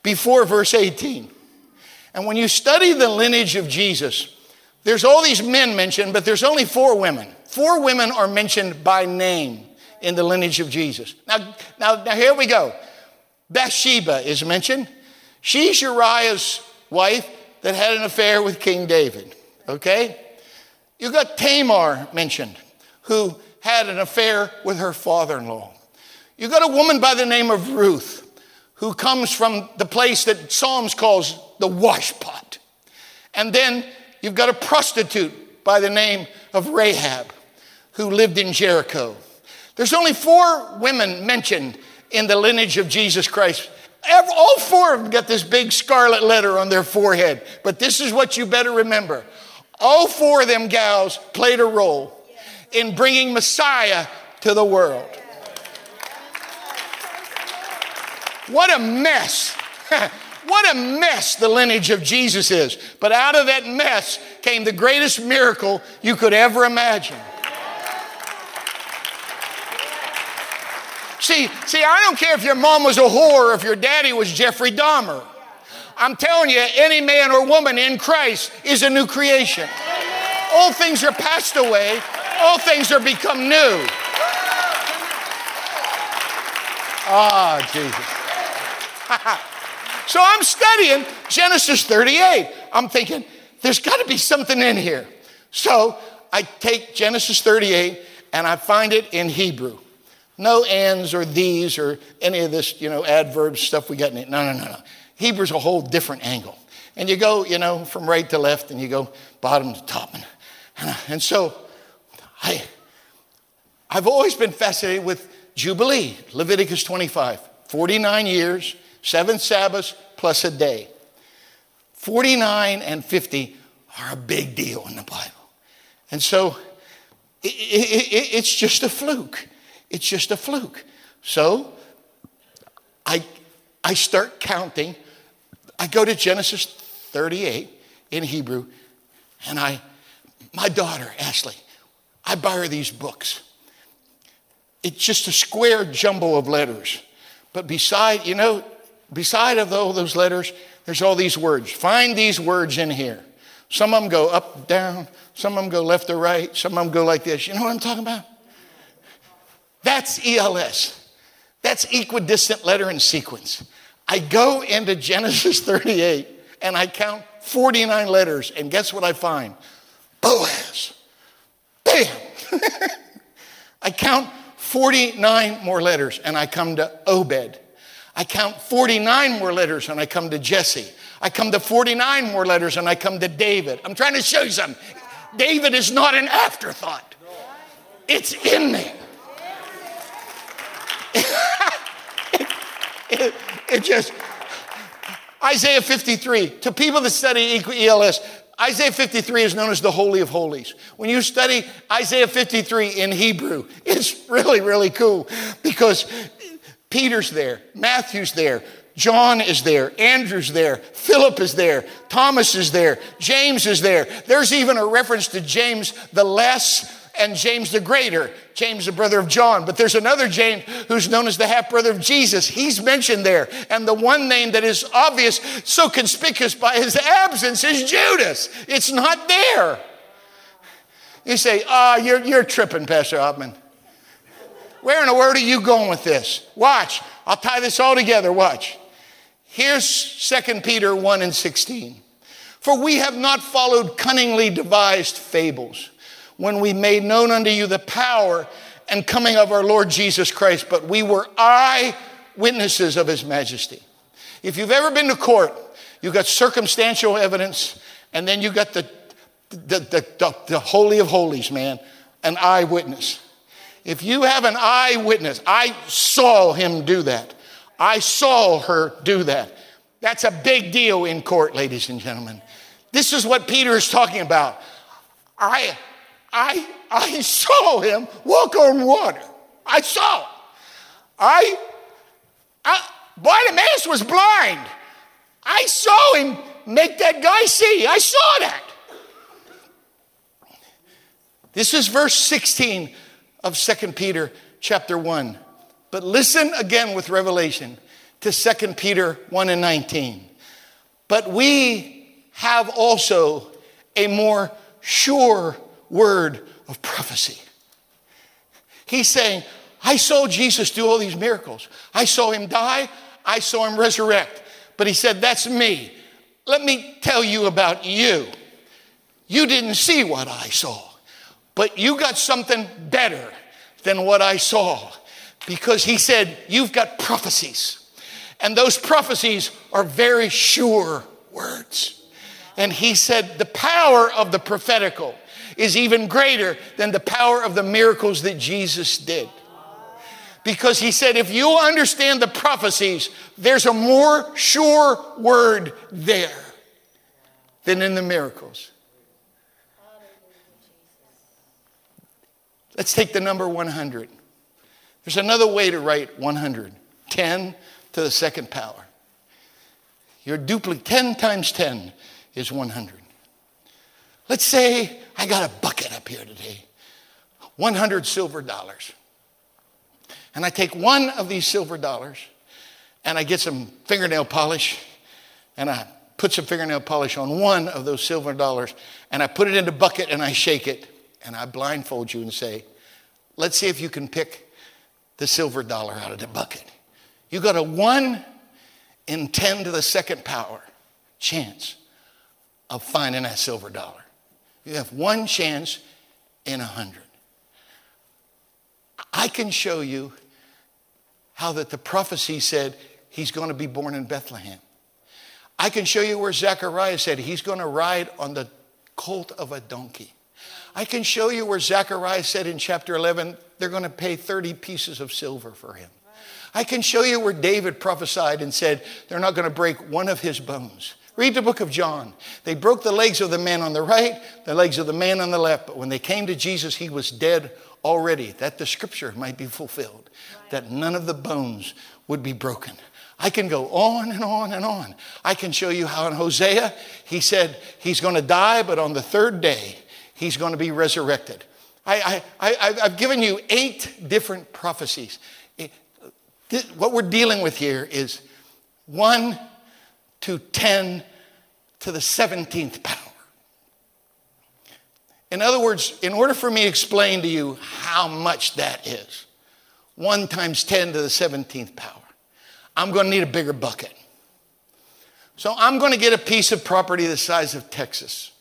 Speaker 1: before verse 18. And when you study the lineage of Jesus, there's all these men mentioned, but there's only four women. Four women are mentioned by name in the lineage of Jesus. Now, now, now here we go. Bathsheba is mentioned. She's Uriah's wife that had an affair with King David. Okay? you've got Tamar mentioned, who had an affair with her father in law. You've got a woman by the name of Ruth, who comes from the place that Psalms calls the washpot. And then you've got a prostitute by the name of Rahab, who lived in Jericho. There's only four women mentioned in the lineage of Jesus Christ. All four of them got this big scarlet letter on their forehead. But this is what you better remember. All four of them gals played a role in bringing Messiah to the world. What a mess. what a mess the lineage of Jesus is. But out of that mess came the greatest miracle you could ever imagine. See, see, I don't care if your mom was a whore or if your daddy was Jeffrey Dahmer. I'm telling you, any man or woman in Christ is a new creation. All things are passed away, all things are become new. Ah, oh, Jesus. so I'm studying Genesis 38. I'm thinking, there's got to be something in here. So I take Genesis 38 and I find it in Hebrew. No ands or these or any of this, you know, adverb stuff we got in it. No, no, no, no. Hebrew's a whole different angle. And you go, you know, from right to left and you go bottom to top. And, and so I, I've always been fascinated with Jubilee, Leviticus 25. 49 years, seven Sabbaths plus a day. 49 and 50 are a big deal in the Bible. And so it, it, it, it's just a fluke. It's just a fluke. So I, I start counting. I go to Genesis 38 in Hebrew, and I, my daughter, Ashley, I buy her these books. It's just a square jumble of letters. But beside, you know, beside of all those letters, there's all these words. Find these words in here. Some of them go up, down. Some of them go left or right. Some of them go like this. You know what I'm talking about? That's ELS. That's equidistant letter and sequence. I go into Genesis 38 and I count 49 letters, and guess what I find? Boaz. Bam! I count 49 more letters and I come to Obed. I count 49 more letters and I come to Jesse. I come to 49 more letters and I come to David. I'm trying to show you something. David is not an afterthought, it's in me. it, it, it just, Isaiah 53, to people that study ELS, Isaiah 53 is known as the Holy of Holies. When you study Isaiah 53 in Hebrew, it's really, really cool because Peter's there, Matthew's there, John is there, Andrew's there, Philip is there, Thomas is there, James is there. There's even a reference to James the Less and James the Greater, James the brother of John. But there's another James who's known as the half brother of Jesus. He's mentioned there. And the one name that is obvious, so conspicuous by his absence, is Judas. It's not there. You say, ah, oh, you're, you're tripping, Pastor Hoffman. Where in the world are you going with this? Watch. I'll tie this all together. Watch. Here's 2 Peter 1 and 16. For we have not followed cunningly devised fables when we made known unto you the power and coming of our Lord Jesus Christ, but we were eyewitnesses of his majesty. If you've ever been to court, you've got circumstantial evidence, and then you've got the, the, the, the, the Holy of Holies, man, an eyewitness. If you have an eyewitness, I saw him do that. I saw her do that. That's a big deal in court, ladies and gentlemen. This is what Peter is talking about. I I, I saw him walk on water. I saw. I, I Bartimaeus was blind. I saw him make that guy see. I saw that. This is verse 16 of 2 Peter chapter 1. But listen again with revelation to 2 Peter 1 and 19. But we have also a more sure word of prophecy. He's saying, I saw Jesus do all these miracles. I saw him die. I saw him resurrect. But he said, That's me. Let me tell you about you. You didn't see what I saw, but you got something better than what I saw because he said, You've got prophecies. And those prophecies are very sure words. And he said, The power of the prophetical is even greater than the power of the miracles that Jesus did. Because he said, if you understand the prophecies, there's a more sure word there than in the miracles. Let's take the number 100. There's another way to write 100 10 to the second power. Your duplicate, 10 times 10 is 100. Let's say I got a bucket up here today, 100 silver dollars. And I take one of these silver dollars and I get some fingernail polish and I put some fingernail polish on one of those silver dollars and I put it in the bucket and I shake it and I blindfold you and say, let's see if you can pick the silver dollar out of the bucket. You got a one in 10 to the second power chance of finding that silver dollar. You have one chance in a hundred. I can show you how that the prophecy said he's going to be born in Bethlehem. I can show you where Zechariah said he's going to ride on the colt of a donkey. I can show you where Zechariah said in chapter 11 they're going to pay 30 pieces of silver for him. I can show you where David prophesied and said, They're not going to break one of his bones. Read the book of John. They broke the legs of the man on the right, the legs of the man on the left, but when they came to Jesus, he was dead already. That the scripture might be fulfilled, that none of the bones would be broken. I can go on and on and on. I can show you how in Hosea, he said he's going to die, but on the third day, he's going to be resurrected. I, I, have given you eight different prophecies. What we're dealing with here is one to 10 to the 17th power. In other words, in order for me to explain to you how much that is, 1 times 10 to the 17th power, I'm going to need a bigger bucket. So I'm going to get a piece of property the size of Texas.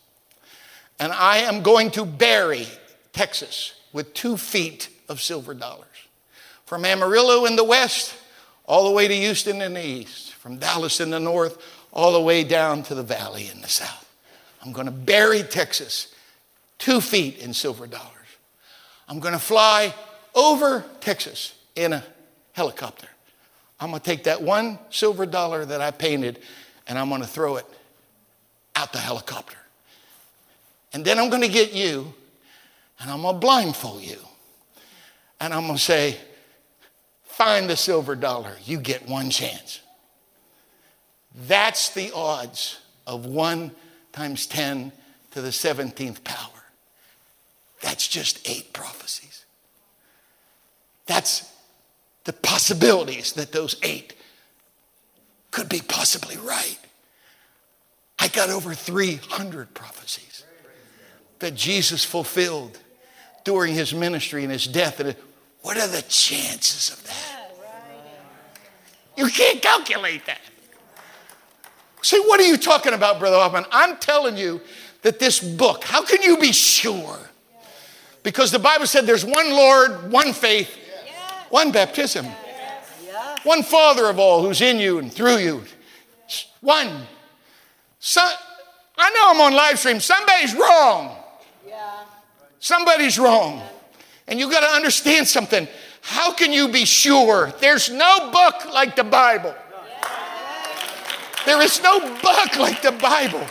Speaker 1: And I am going to bury Texas with two feet of silver dollars. From Amarillo in the west, all the way to Houston in the east from Dallas in the north all the way down to the valley in the south. I'm going to bury Texas two feet in silver dollars. I'm going to fly over Texas in a helicopter. I'm going to take that one silver dollar that I painted and I'm going to throw it out the helicopter. And then I'm going to get you and I'm going to blindfold you. And I'm going to say, find the silver dollar. You get one chance. That's the odds of 1 times 10 to the 17th power. That's just eight prophecies. That's the possibilities that those eight could be possibly right. I got over 300 prophecies that Jesus fulfilled during his ministry and his death. And what are the chances of that? You can't calculate that. Say, what are you talking about, Brother Hoffman? I'm telling you that this book, how can you be sure? Because the Bible said there's one Lord, one faith, one baptism, one Father of all who's in you and through you. One. So, I know I'm on live stream. Somebody's wrong. Yeah. Somebody's wrong. And you got to understand something. How can you be sure? There's no book like the Bible. There is no book like the Bible.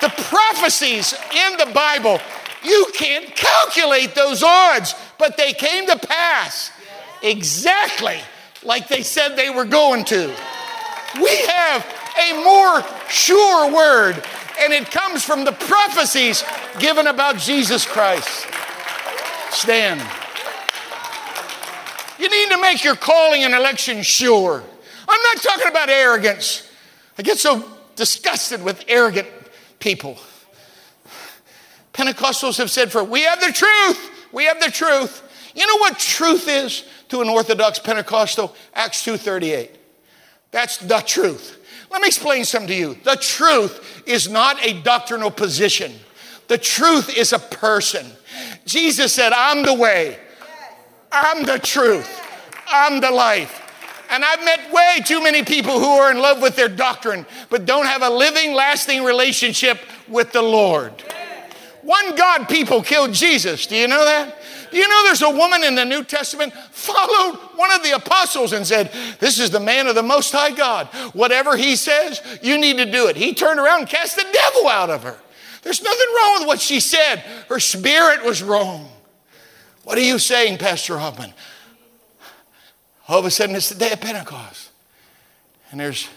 Speaker 1: The prophecies in the Bible, you can't calculate those odds, but they came to pass exactly like they said they were going to. We have a more sure word, and it comes from the prophecies given about Jesus Christ. Stand. You need to make your calling and election sure. I'm not talking about arrogance. I get so disgusted with arrogant people. Pentecostals have said for we have the truth, we have the truth. You know what truth is to an Orthodox Pentecostal? Acts 2:38. That's the truth. Let me explain something to you. The truth is not a doctrinal position. The truth is a person. Jesus said, I'm the way, I'm the truth, I'm the life. And I've met way too many people who are in love with their doctrine, but don't have a living, lasting relationship with the Lord. One God people killed Jesus. Do you know that? Do you know there's a woman in the New Testament followed one of the apostles and said, This is the man of the Most High God. Whatever he says, you need to do it. He turned around and cast the devil out of her. There's nothing wrong with what she said. Her spirit was wrong. What are you saying, Pastor Hoffman? All of a sudden it's the day of Pentecost. And there's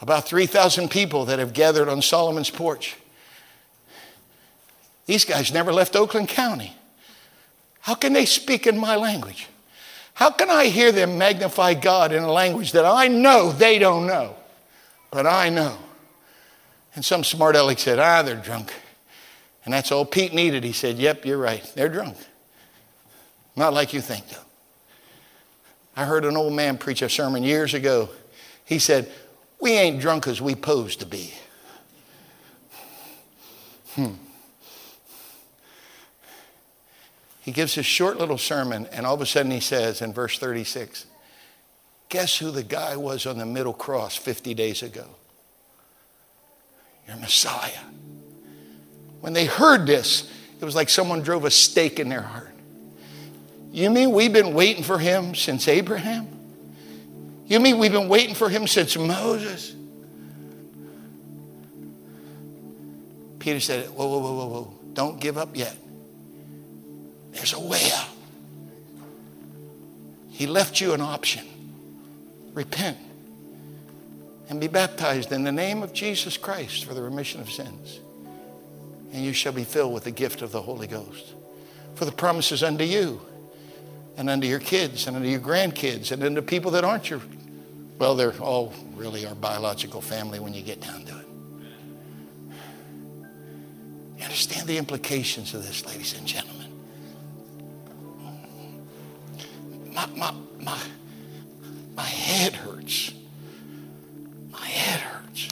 Speaker 1: about 3,000 people that have gathered on Solomon's porch. These guys never left Oakland County. How can they speak in my language? How can I hear them magnify God in a language that I know they don't know, but I know? And some smart aleck said, ah, they're drunk. And that's all Pete needed. He said, yep, you're right. They're drunk. Not like you think, though. I heard an old man preach a sermon years ago. He said, We ain't drunk as we pose to be. Hmm. He gives this short little sermon, and all of a sudden he says in verse 36, Guess who the guy was on the middle cross 50 days ago? Your Messiah. When they heard this, it was like someone drove a stake in their heart. You mean we've been waiting for him since Abraham? You mean we've been waiting for him since Moses? Peter said, Whoa, whoa, whoa, whoa, whoa. Don't give up yet. There's a way out. He left you an option. Repent and be baptized in the name of Jesus Christ for the remission of sins. And you shall be filled with the gift of the Holy Ghost. For the promises unto you and unto your kids and unto your grandkids and unto people that aren't your, well, they're all really our biological family when you get down to it. You understand the implications of this, ladies and gentlemen? My, my, my, my head hurts. My head hurts.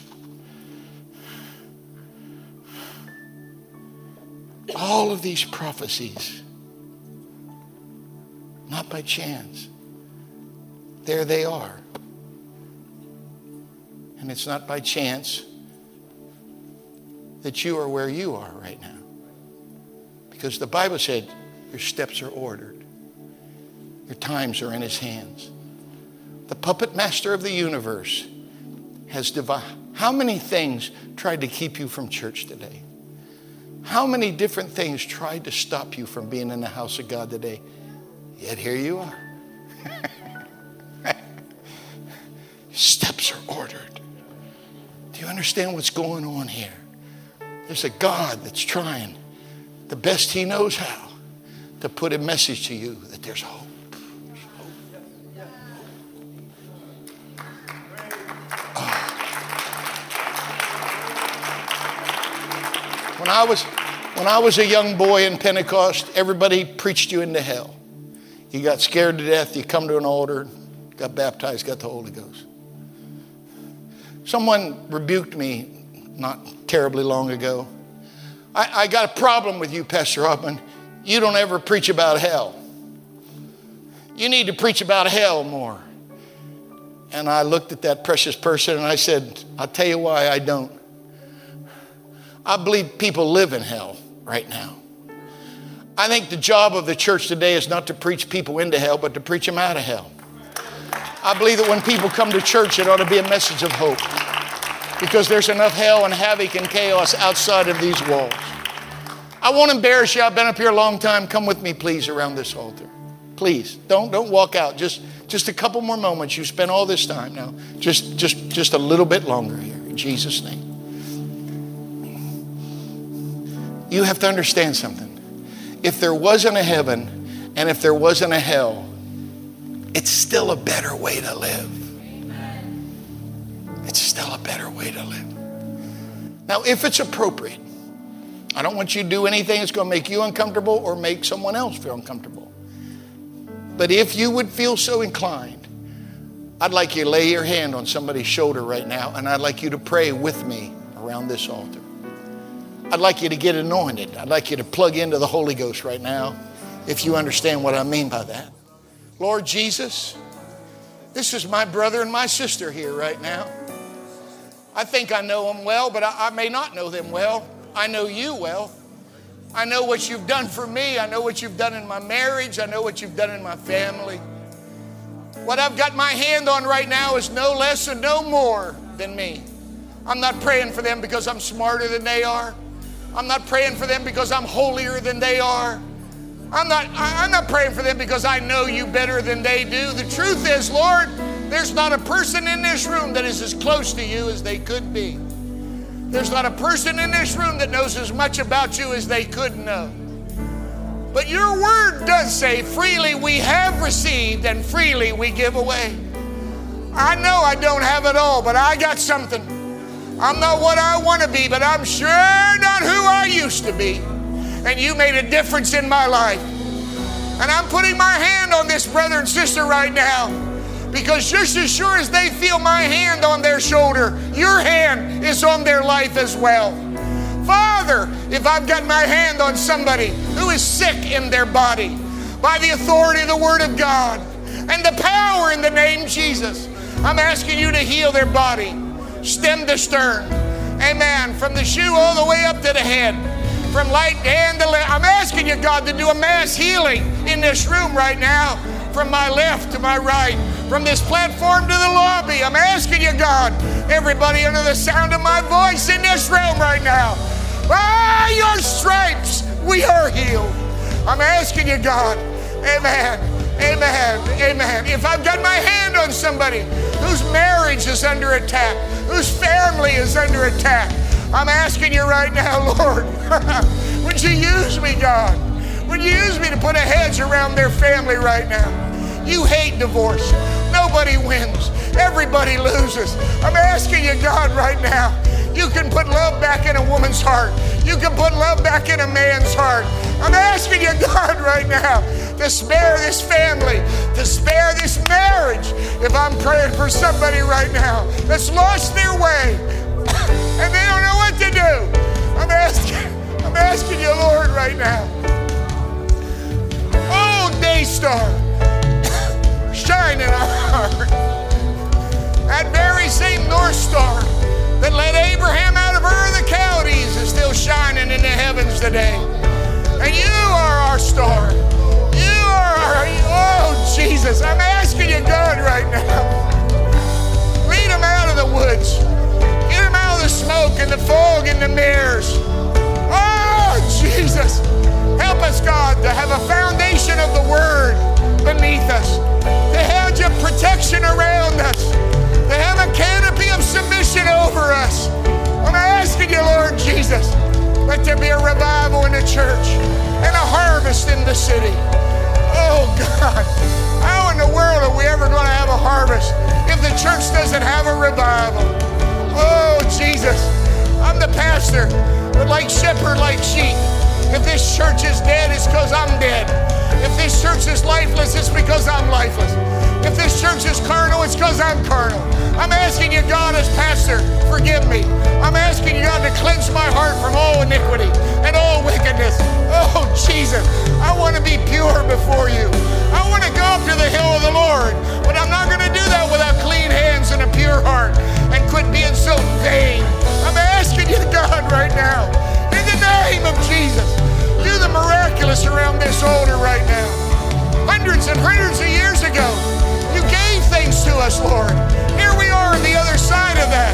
Speaker 1: All of these prophecies, by chance. There they are. And it's not by chance that you are where you are right now. Because the Bible said your steps are ordered, your times are in His hands. The puppet master of the universe has divided. How many things tried to keep you from church today? How many different things tried to stop you from being in the house of God today? Yet here you are. Steps are ordered. Do you understand what's going on here? There's a God that's trying the best he knows how to put a message to you that there's hope. Ah. When I was when I was a young boy in Pentecost, everybody preached you into hell. You got scared to death, you come to an altar, got baptized, got the Holy Ghost. Someone rebuked me not terribly long ago. I, I got a problem with you, Pastor Hoffman. You don't ever preach about hell. You need to preach about hell more. And I looked at that precious person and I said, I'll tell you why I don't. I believe people live in hell right now. I think the job of the church today is not to preach people into hell, but to preach them out of hell. I believe that when people come to church, it ought to be a message of hope because there's enough hell and havoc and chaos outside of these walls. I won't embarrass you. I've been up here a long time. Come with me, please, around this altar. Please, don't, don't walk out. Just, just a couple more moments. You spent all this time now. Just, just, just a little bit longer here. In Jesus' name. you have to understand something. If there wasn't a heaven and if there wasn't a hell, it's still a better way to live. It's still a better way to live. Now, if it's appropriate, I don't want you to do anything that's going to make you uncomfortable or make someone else feel uncomfortable. But if you would feel so inclined, I'd like you to lay your hand on somebody's shoulder right now, and I'd like you to pray with me around this altar. I'd like you to get anointed. I'd like you to plug into the Holy Ghost right now, if you understand what I mean by that. Lord Jesus, this is my brother and my sister here right now. I think I know them well, but I, I may not know them well. I know you well. I know what you've done for me. I know what you've done in my marriage. I know what you've done in my family. What I've got my hand on right now is no less and no more than me. I'm not praying for them because I'm smarter than they are. I'm not praying for them because I'm holier than they are. I'm not, I'm not praying for them because I know you better than they do. The truth is, Lord, there's not a person in this room that is as close to you as they could be. There's not a person in this room that knows as much about you as they could know. But your word does say, freely we have received and freely we give away. I know I don't have it all, but I got something. I'm not what I want to be, but I'm sure not who I used to be. And you made a difference in my life. And I'm putting my hand on this brother and sister right now because just as sure as they feel my hand on their shoulder, your hand is on their life as well. Father, if I've got my hand on somebody who is sick in their body, by the authority of the Word of God and the power in the name Jesus, I'm asking you to heal their body stem to stern. Amen. From the shoe all the way up to the head. From light hand to left. I'm asking you, God, to do a mass healing in this room right now. From my left to my right. from this platform to the lobby. I'm asking you, God, everybody under the sound of my voice in this room right now, by your stripes, we are healed. I'm asking you, God, amen, amen, amen. If I've got my hand on somebody whose marriage is under attack, whose family is under attack, I'm asking you right now, Lord, would you use me, God? Would you use me to put a hedge around their family right now? You hate divorce. Nobody wins. Everybody loses. I'm asking you, God, right now. You can put love back in a woman's heart. You can put love back in a man's heart. I'm asking you, God, right now, to spare this family, to spare this marriage. If I'm praying for somebody right now that's lost their way and they don't know what to do, I'm asking, I'm asking you, Lord, right now. Oh, day star shine in our heart. That very same North Star that led Abraham out of Ur the Chaldees is still shining in the heavens today. And you are our star. You are our, oh Jesus, I'm asking you, God, right now. Lead them out of the woods. Get them out of the smoke and the fog and the mirrors. Oh, Jesus. Help us, God, to have a foundation of the Word beneath us the hedge of protection around us, to have a canopy of submission over us. I'm asking you, Lord Jesus, let there be a revival in the church and a harvest in the city. Oh God, how in the world are we ever going to have a harvest if the church doesn't have a revival? Oh Jesus, I'm the pastor, but like shepherd, like sheep. If this church is dead, it's because I'm dead. If this church is lifeless, it's because I'm lifeless. If this church is carnal, it's because I'm carnal. I'm asking you, God, as pastor, forgive me. I'm asking you, God, to cleanse my heart from all iniquity and all wickedness. Oh, Jesus, miraculous around this altar right now. Hundreds and hundreds of years ago, you gave things to us, Lord. Here we are on the other side of that.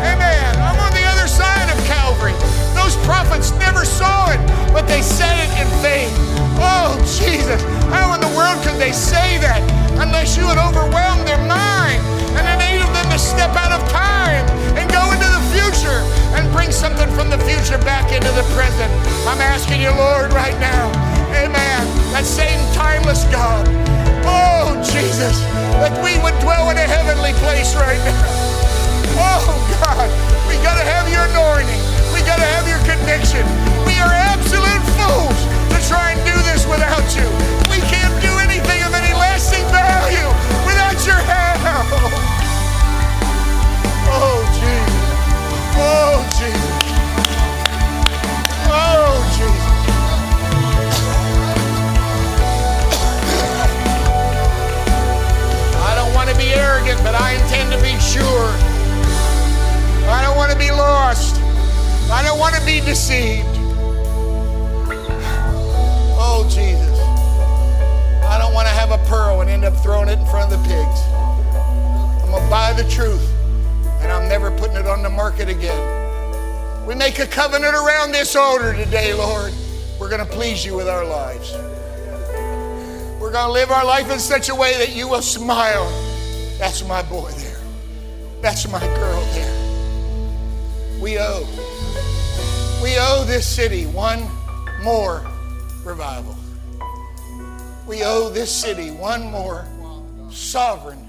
Speaker 1: Amen. I'm on the other side of Calvary. Those prophets never saw it, but they said it in faith. Oh, Jesus. How in the world could they say that unless you had overwhelmed their mind and enabled them to step out of time and go future and bring something from the future back into the present? I'm asking you, Lord, right now. Amen. That same timeless God. Oh, Jesus, that we would dwell in a heavenly place right now. Oh, God, we got to have your anointing. We got to have your conviction. We are absolute fools to try and do this without you. We can't do anything of any lasting value without your help. Oh, Jesus. Oh, Jesus. I don't want to be arrogant, but I intend to be sure. I don't want to be lost. I don't want to be deceived. Oh, Jesus. I don't want to have a pearl and end up throwing it in front of the pigs. I'm going to buy the truth, and I'm never putting it on the market again. We make a covenant around this altar today, Lord. We're going to please you with our lives. We're going to live our life in such a way that you will smile. That's my boy there. That's my girl there. We owe. We owe this city one more revival. We owe this city one more sovereign.